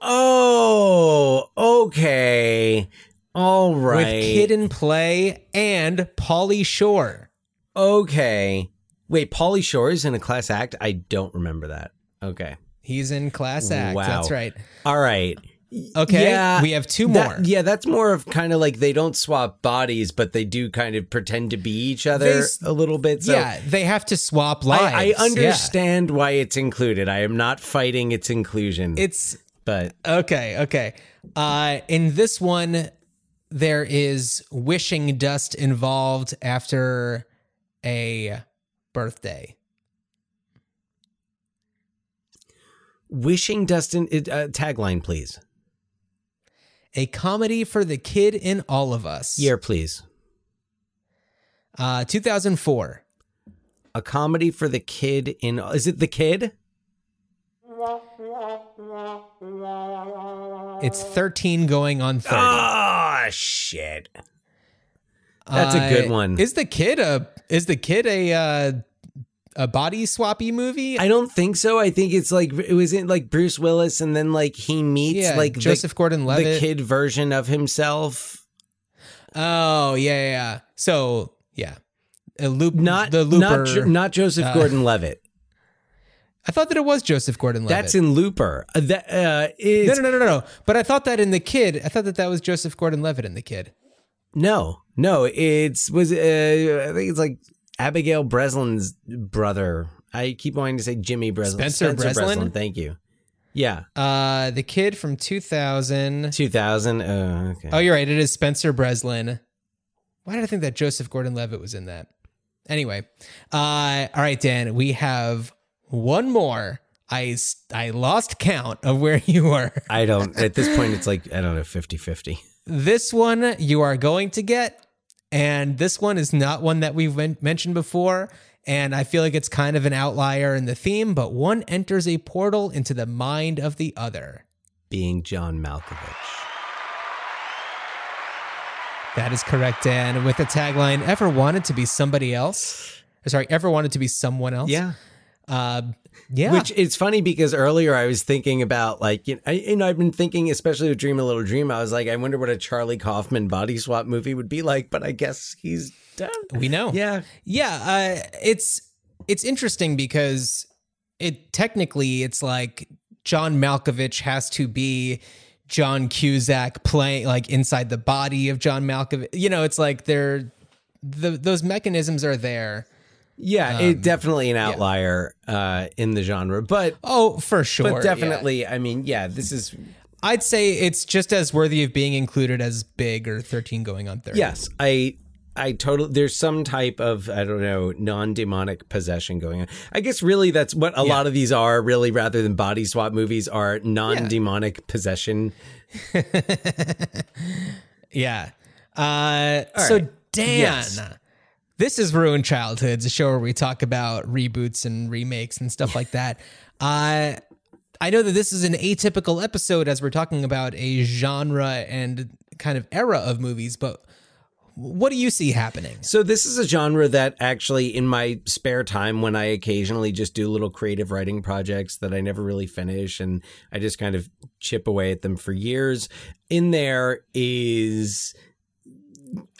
Oh, okay. All right.
with Kid and Play and Pauly Shore.
okay. Wait, Pauly Shore is in a class act. I don't remember that. Okay.
He's in Class Act.
Wow.
That's right.
All right.
Okay,
Yeah,
we have two
that-
more.
yeah, that's more of kind of like they don't swap bodies, but they do kind of pretend to be each other
They
a little bit. So
yeah, they have to swap lives.
I, I
Yeah.
understand why it's included. I am not fighting its inclusion.
It's
but
okay. Okay. Uh, in this one, there is wishing dust involved after a birthday.
wishing Dustin it, uh, tagline, please.
a comedy for the kid in all of us.
Year, please.
Uh, 2004.
A comedy for the kid in. Is it the kid?
It's 13 going on 30.
Oh shit! That's a good
Uh,
one.
Is the kid a is the kid a uh, a body swappy movie?
I don't think so. I think it's like it was in like Bruce Willis, and then like he meets
Yeah,
like
Joseph Gordon-Levitt.
the kid version of himself.
oh yeah, yeah. So yeah, a loop.
Not
the Looper.
not not Joseph
uh,
Gordon-Levitt.
I thought that it was Joseph Gordon-Levitt.
That's in Looper. Uh, that uh, is
no, no, no, no, no. But I thought that in the kid, I thought that that was Joseph Gordon-Levitt in the kid.
no, no. It's was uh, I think it's like Abigail Breslin's brother. I keep wanting to say Jimmy Breslin.
Spencer Breslin?
Thank you. Yeah,
Uh, the kid from 2000.
two thousand. Uh, okay.
Oh, you're right. It is Spencer Breslin. Why did I think that Joseph Gordon-Levitt was in that? Anyway, uh, all right, Dan. We have one more. I, I lost count of where you were.
I don't. At this point, it's like I don't know, 50-50.
This one you are going to get, and this one is not one that we've men- mentioned before. And I feel like it's kind of an outlier in the theme, but one enters a portal into the mind of the other.
Being John Malkovich.
That is correct, Dan. With the tagline, ever wanted to be somebody else? Sorry, ever wanted to be someone else?
Yeah.
Uh, yeah.
Which it's funny because earlier I was thinking about like you know, I, you know I've been thinking especially with Dream a Little Dream I was like I wonder what a Charlie Kaufman body swap movie would be like but I guess he's done.
we know.
Yeah.
Yeah. Uh, it's it's interesting because it technically it's like John Malkovich has to be John Cusack playing like inside the body of John Malkovich. You know, it's like they're the those mechanisms are there.
Yeah,
Um,
it definitely an outlier uh, in the genre, but
Oh, for sure.
but
yeah.
definitely I mean yeah this is
I'd say it's just as worthy of being included as Big or 13 going on 30.
yes I I totally there's some type of I don't know non-demonic possession going on. I guess really that's what a lot of these are really rather than body swap movies are non-demonic possession.
Yeah. Uh, so,
right.
Dan,
Yes.
This is Ruined Childhoods, a show where we talk about reboots and remakes and stuff like that. Uh, I know that this is an atypical episode as we're talking about a genre and kind of era of movies, but what do you see happening?
So this is a genre that actually in my spare time when I occasionally just do little creative writing projects that I never really finish and I just kind of chip away at them for years. In there is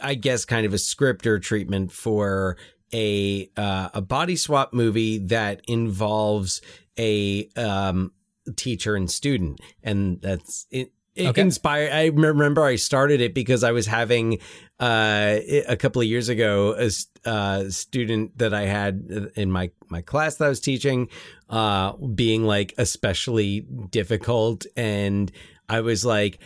I guess kind of a script or treatment for a uh, a body swap movie that involves a um, teacher and student, and that's it. It
Okay.
inspired. I remember I started it because I was having uh, a couple of years ago a uh, student that I had in my my class that I was teaching uh, being like especially difficult, and I was like,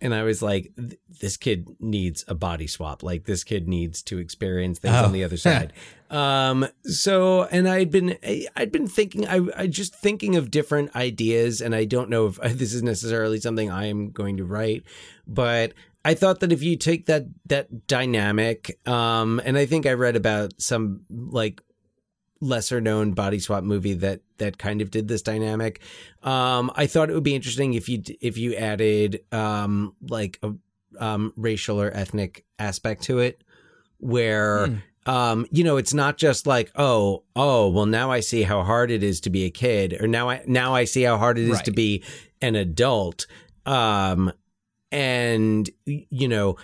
and I was like, this kid needs a body swap. Like this kid needs to experience things
Oh.
on the other side. um, so, and I'd been, I'd been thinking, I, I just thinking of different ideas, and I don't know if this is necessarily something I am going to write, but I thought that if you take that that dynamic, um, and I think I read about some like lesser known body swap movie that that kind of did this dynamic. Um, I thought it would be interesting if you if you added um, like a um, racial or ethnic aspect to it, where um, you know it's not just like oh oh well now I see how hard it is to be a kid or now I now I see how hard it is to be an adult. Um, and you know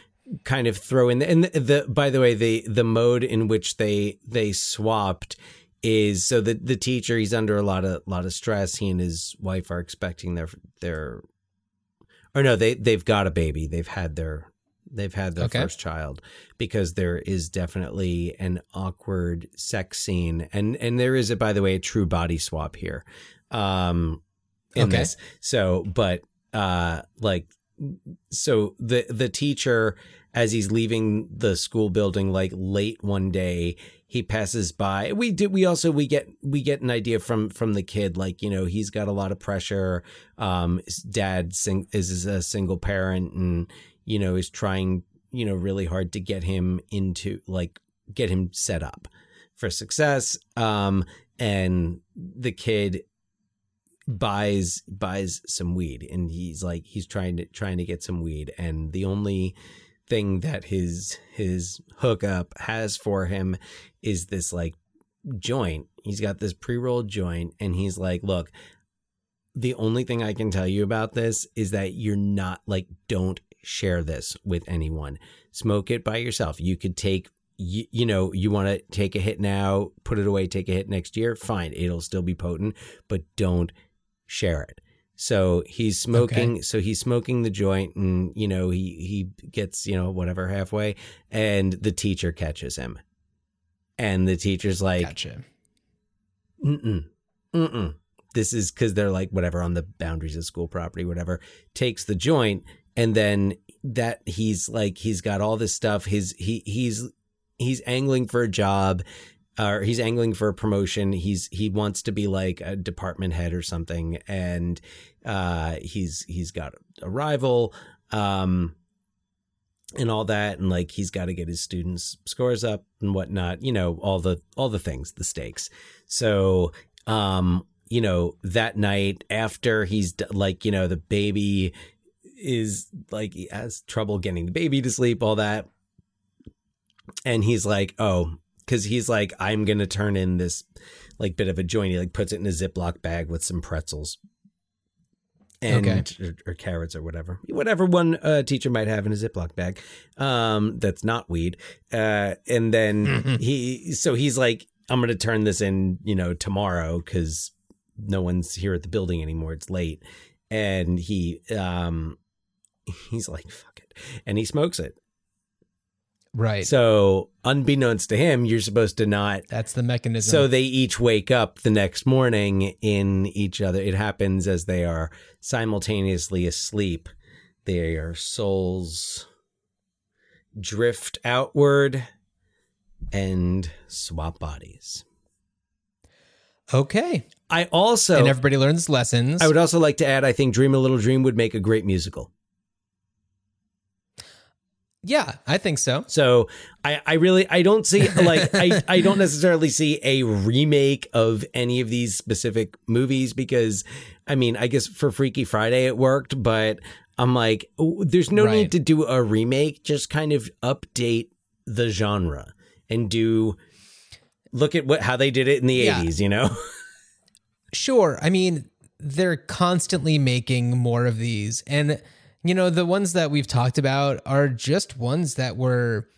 kind of throw in the, and the, the by the way the the mode in which they they swapped is so that the teacher he's under a lot of lot of stress he and his wife are expecting their their or no they they've got a baby they've had their they've had their
Okay.
first child because there is definitely an awkward sex scene and and there is a by the way a true body swap here um in
Okay.
this so but uh like so the the teacher as he's leaving the school building like late one day he passes by. We do we also we get we get an idea from from the kid like you know he's got a lot of pressure. Um his dad sing, is a single parent and you know is trying you know really hard to get him into like get him set up for success. Um and the kid buys buys some weed and he's like he's trying to trying to get some weed. And the only thing that his his hookup has for him is this like joint. He's got this pre-rolled joint and he's like look the only thing i can tell you about this is that you're not like don't share this with anyone. Smoke it by yourself. You could take you, you know you want to take a hit now put it away take a hit next year fine it'll still be potent but don't share it. So he's smoking.
Okay.
So he's smoking the joint, and you know he he gets you know whatever halfway, and the teacher catches him, and the teacher's like,
Gotcha.
mm mm, This is because they're like whatever on the boundaries of school property, whatever. Takes the joint, and then that he's like he's got all this stuff. His he he's he's angling for a job or he's angling for a promotion. He's he wants to be like a department head or something, and uh, he's he's got a rival, um, and all that, and like he's got to get his students' scores up and whatnot. You know, all the all the things, the stakes. So, um, you know, that night after he's like, you know, the baby is like he has trouble getting the baby to sleep, all that. And he's like, oh, because he's like, I'm gonna turn in this like bit of a joint. He like puts it in a Ziploc bag with some pretzels and
Okay.
or, or carrots or whatever, whatever one uh, teacher might have in a Ziploc bag. Um, that's not weed. Uh, and then he, so he's like, I'm gonna turn this in, you know, tomorrow because no one's here at the building anymore. It's late, and he, um, he's like, fuck it, and he smokes it.
Right.
So, unbeknownst to him, you're supposed to not.
That's the mechanism.
So they each wake up the next morning in each other. It happens as they are simultaneously asleep. Their souls drift outward and swap bodies.
okay.
I also
and everybody learns lessons.
I would also like to add I think Dream a Little Dream would make a great musical.
Yeah, I think so.
So I, I really I don't see like I, I don't necessarily see a remake of any of these specific movies because I mean I guess for Freaky Friday it worked, but I'm like there's no
Right.
need to do a remake, just kind of update the genre and do look at what how they did it in the
Yeah.
80s, you know?
Sure. I mean, they're constantly making more of these. And, you know, the ones that we've talked about are just ones that were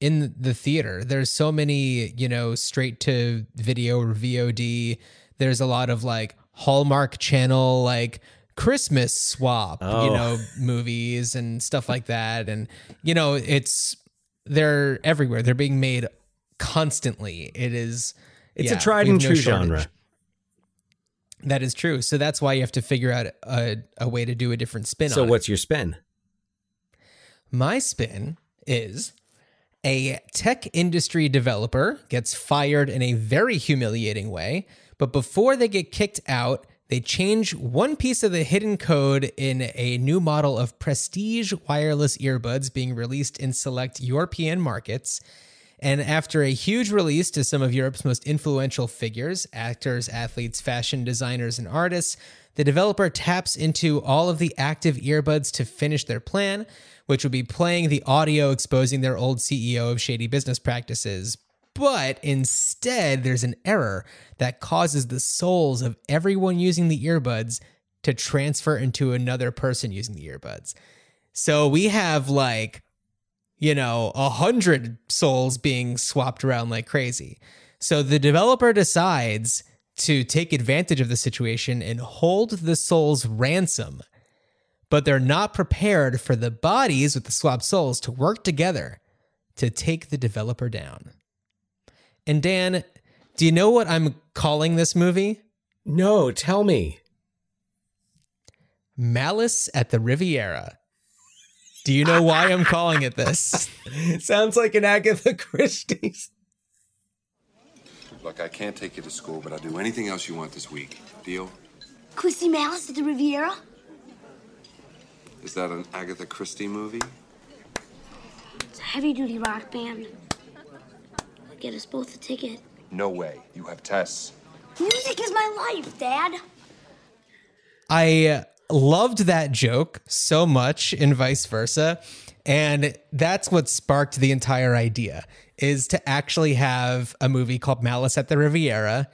in the theater. There's so many, you know, straight to video or VOD. There's a lot of like Hallmark channel, like Christmas swap, you
Oh.
know, movies and stuff like that. And, you know, it's, they're everywhere. They're being made constantly. It is,
It's
yeah,
a tried and
no
true
shortage.
genre.
That is true. So that's why you have to figure out a, a way to do a different spin
So what's your spin?
My spin is a tech industry developer gets fired in a very humiliating way, but before they get kicked out, they change one piece of the hidden code in a new model of prestige wireless earbuds being released in select European markets. And after a huge release to some of Europe's most influential figures, actors, athletes, fashion designers, and artists, the developer taps into all of the active earbuds to finish their plan, which would be playing the audio exposing their old CEO of shady business practices. But instead, there's an error that causes the souls of everyone using the earbuds to transfer into another person using the earbuds. So we have like you know, a hundred souls being swapped around like crazy. So the developer decides to take advantage of the situation and hold the souls ransom, but they're not prepared for the bodies with the swapped souls to work together to take the developer down. And Dan, do you know what I'm calling this movie?
No, tell me.
Malice at the Riviera. Do you know why I'm calling it this?
Sounds like an Agatha Christie.
Look, I can't take you to school, but I'll do anything else you want this week. Deal?
Could we see Malice at the Riviera?
Is that an Agatha Christie movie?
It's a heavy duty rock band. Get us both a ticket.
No way. You have tests.
Music is my life, Dad.
I loved that joke so much and vice versa. And that's what sparked the entire idea is to actually have a movie called Malice at the Riviera.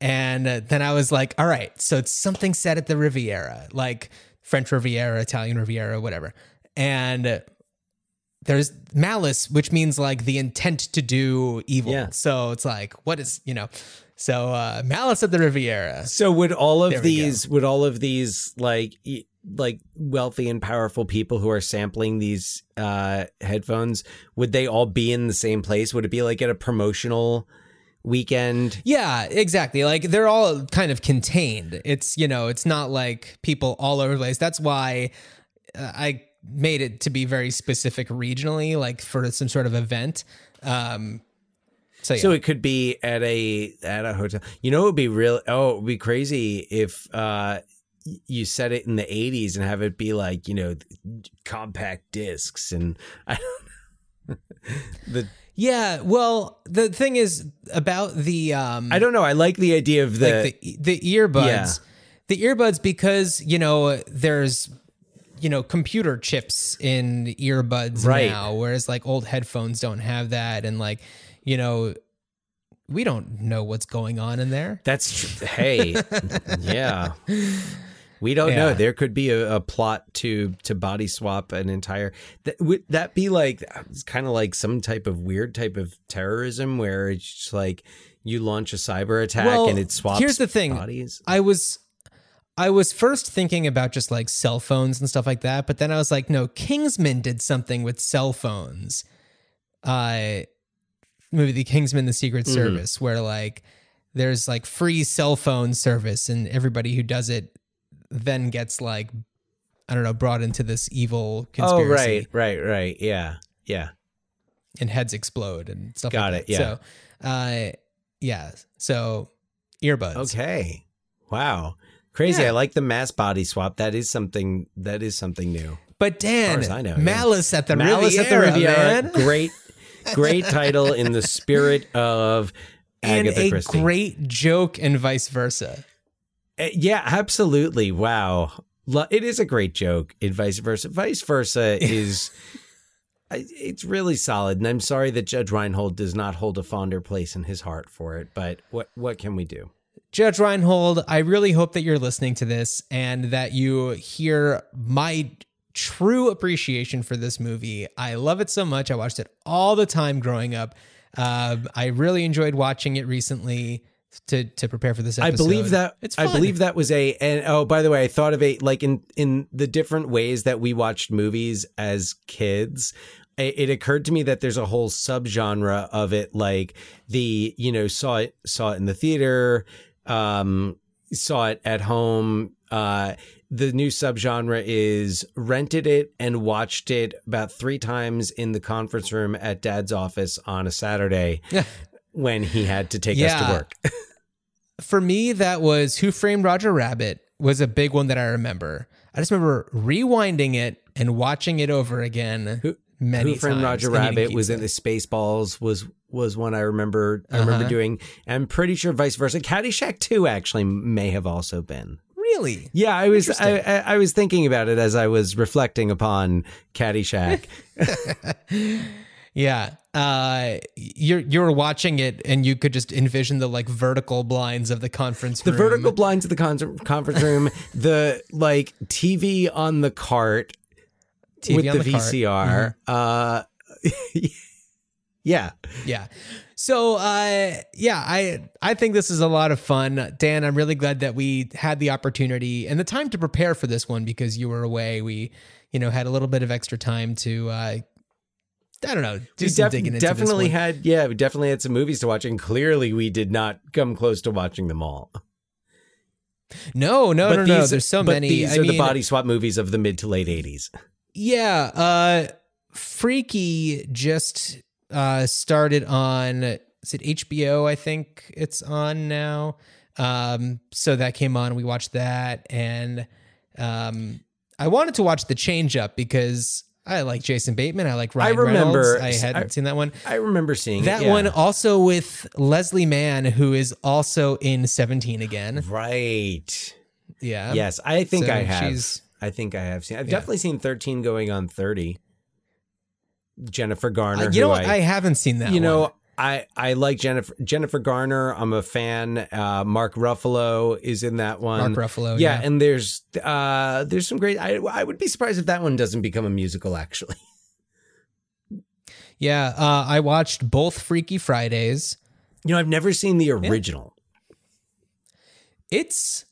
And then I was like, all right, so it's something set at the Riviera, like French Riviera, Italian Riviera, whatever. And there's malice, which means like the intent to do evil.
Yeah.
So it's like, what is, you know, so uh, Malice at the Riviera.
So would all of these would all of these like like wealthy and powerful people who are sampling these uh headphones would they all be in the same place? Would it be like at a promotional weekend?
Yeah, exactly. Like they're all kind of contained. It's, you know, it's not like people all over the place. That's why uh, I made it to be very specific regionally, like for some sort of event. Um, so, yeah.
So it could be at a at a hotel. You know, it would be real. Oh, it would be crazy if uh, you set it in the '80s and have it be like you know compact discs and I don't the.
yeah. Well, the thing is about the, um,
I don't know. I like the idea of the.
like the the earbuds.
Yeah.
The earbuds because you know there's you know computer chips in earbuds
Right.
now, whereas like old headphones don't have that, and like you know we don't know what's going on in there.
That's tr- hey, yeah. We don't know. There could be a, a plot to to body swap an entire. That, would that be like it's kind of like some type of weird type of terrorism where it's like you launch a cyber attack
Well,
and it swaps.
here's the thing.
bodies.
I was I was first thinking about just like cell phones and stuff like that, but then I was like, no, Kingsman did something with cell phones. Uh movie The Kingsman the Secret
Mm-hmm.
Service where like there's like free cell phone service and everybody who does it then gets like I don't know, brought into this evil
Oh
conspiracy
right, right, right. Yeah, yeah.
and heads explode and stuff
Got
like
it,
that.
yeah.
So uh yeah. So earbuds.
Okay. Wow. Crazy.
Yeah.
I like the mass body swap. That is something. That is something new.
But Dan,
as I know, yeah.
Malice at the
Malice
Riviera,
at the Riviera.
man.
Great, great title in the spirit of
and
Agatha
a
Christie.
great joke and vice versa.
Uh, yeah, absolutely. Wow. It is a great joke and vice versa. Vice versa is it's really solid and I'm sorry that Judge Reinhold does not hold a fonder place in his heart for it, but what what can we do?
Judge Reinhold, I really hope that you're listening to this and that you hear my true appreciation for this movie. I love it so much. I watched it all the time growing up. Um, I really enjoyed watching it recently to to prepare for this
I believe that
it's
I believe that was a and oh by the way I thought of a like in in the different ways that we watched movies as kids it, it occurred to me that there's a whole subgenre of it like the you know saw it saw it in the theater um saw it at home uh the new subgenre is rented it and watched it about three times in the conference room at dad's office on a Saturday when he had to take us to work.
for me, that was Who Framed Roger Rabbit was a big one that I remember. I just remember rewinding it and watching it over again.
Who-
many
Who Framed Roger Rabbit was in the Spaceballs was was one I remember I remember
Uh-huh.
doing. I'm pretty sure vice versa. Caddyshack 2 actually may have also been.
Really?
Yeah, I was I, I, I was thinking about it as I was reflecting upon Caddyshack.
Yeah. Uh, you're you're watching it and you could just envision the like vertical blinds of the conference room.
the vertical blinds of the con- conference room, the like TV on the cart
TV
with
on
the,
the cart. Mm-hmm.
VCR. Uh Yeah.
Yeah. So uh yeah, I I think this is a lot of fun. Dan, I'm really glad that we had the opportunity and the time to prepare for this one because you were away. We, you know, had a little bit of extra time to uh I don't know, do
we
some
def-
digging into
definitely had yeah we definitely had some movies to watch and clearly we did not come close to watching them all
No, no, no, no. There's so
but
many.
these
I
are
mean,
the body swap movies of the mid to late 80s
Yeah, uh Freaky just uh started on is it HBO? I think it's on now. Um so that came on, we watched that and um I wanted to watch The Change Up because I like Jason Bateman, I like Ryan
remember-
Reynolds. I hadn't
I-
seen that one.
I remember seeing
That
it, yeah.
one also with Leslie Mann who is also in 17 again.
Right.
Yeah.
Yes, I think
So
I have. I think I have seen. I've
Yeah.
definitely seen 13 going on 30. Jennifer Garner.
Uh, you know what? I, haven't seen that
you know. I I like Jennifer Jennifer Garner. I'm a fan. Uh, Mark Ruffalo is in that one.
Mark Ruffalo,
Yeah,
yeah.
and there's uh there's some great. I I would be surprised if that one doesn't become a musical. Actually,
Yeah, uh, I watched both Freaky Fridays.
you know, I've never seen the original.
It's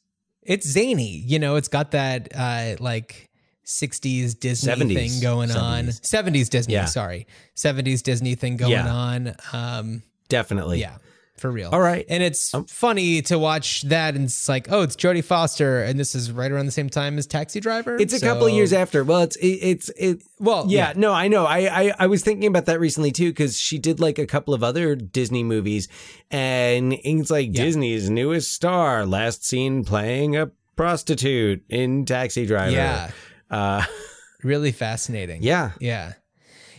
it's zany, you know. It's got that uh, like '60s Disney
70s,
thing going on.
70s.
'70s Disney,
Yeah.
sorry, '70s Disney thing going
Yeah.
on. Um,
Definitely.
yeah, for real.
All right.
and it's
Um,
funny to watch that, and it's like, oh, it's Jodie Foster, and this is right around the same time as Taxi Driver.
It's a couple of years after. Well, it's it, it's it.
Well,
yeah,
yeah.
no, I know. I, I I was thinking about that recently too because she did like a couple of other Disney movies, and it's like. Disney's newest star, last seen playing a prostitute in Taxi Driver.
Yeah.
Uh,
really fascinating.
yeah.
Yeah.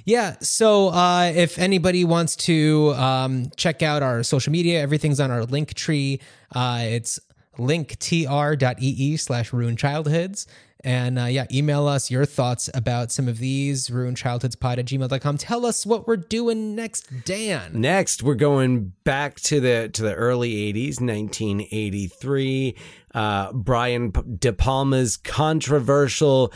Yeah. So uh, if anybody wants to um, check out our social media, everything's on our link tree. Uh, it's linktr.ee slash ruined childhoods. And uh, yeah, email us your thoughts about some of these ruined childhoods pod at gmail.com. Tell us what we're doing next, Dan.
Next, we're going back to the to the early '80s, 1983. Uh, Brian De Palma's controversial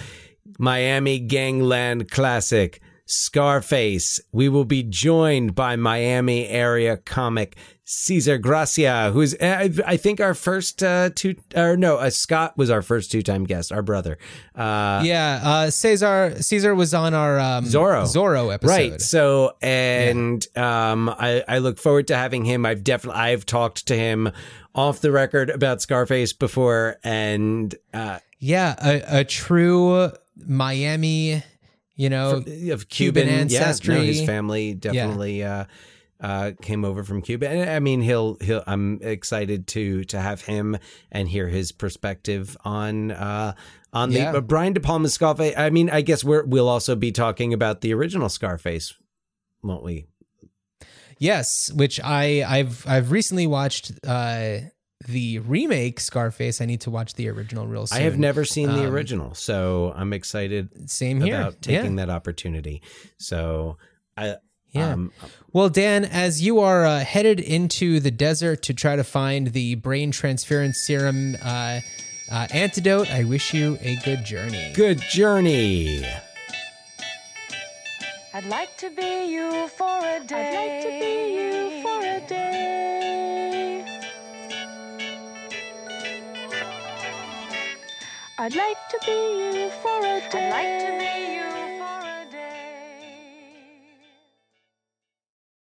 Miami Gangland classic, Scarface. We will be joined by Miami area comic Cesar Gracia, who's I, I think our first uh, two or no, uh, Scott was our first two time guest, our brother. Uh,
Yeah, uh, Cesar Caesar was on our um,
Zorro.
Zorro episode.
Right. So, and um, I, I look forward to having him. I've definitely I've talked to him off the record about Scarface before, and uh,
Yeah, a, a true Miami, you know,
of Cuban,
Cuban ancestry.
Yeah, no, his family definitely uh, uh, came over from Cuba, and I mean, he'll he'll. I'm excited to to have him and hear his perspective on. Uh, on the
Yeah.
but Brian De Palma's Scarface. I mean, I guess we're, we'll also be talking about the original Scarface, won't we?
Yes, which I I've I've recently watched uh the remake Scarface. I need to watch the original real soon.
I have never seen the
Um,
original, so I'm excited
Same here.
about taking
yeah.
that opportunity. So, I
Yeah.
um,
Well, Dan, as you are uh, headed into the desert to try to find the brain transference serum uh, uh, antidote, I wish you a good journey.
good journey.
I'd like to be you for a day. I'd like to be you for a day. I'd like to be you for a day. I'd like to be you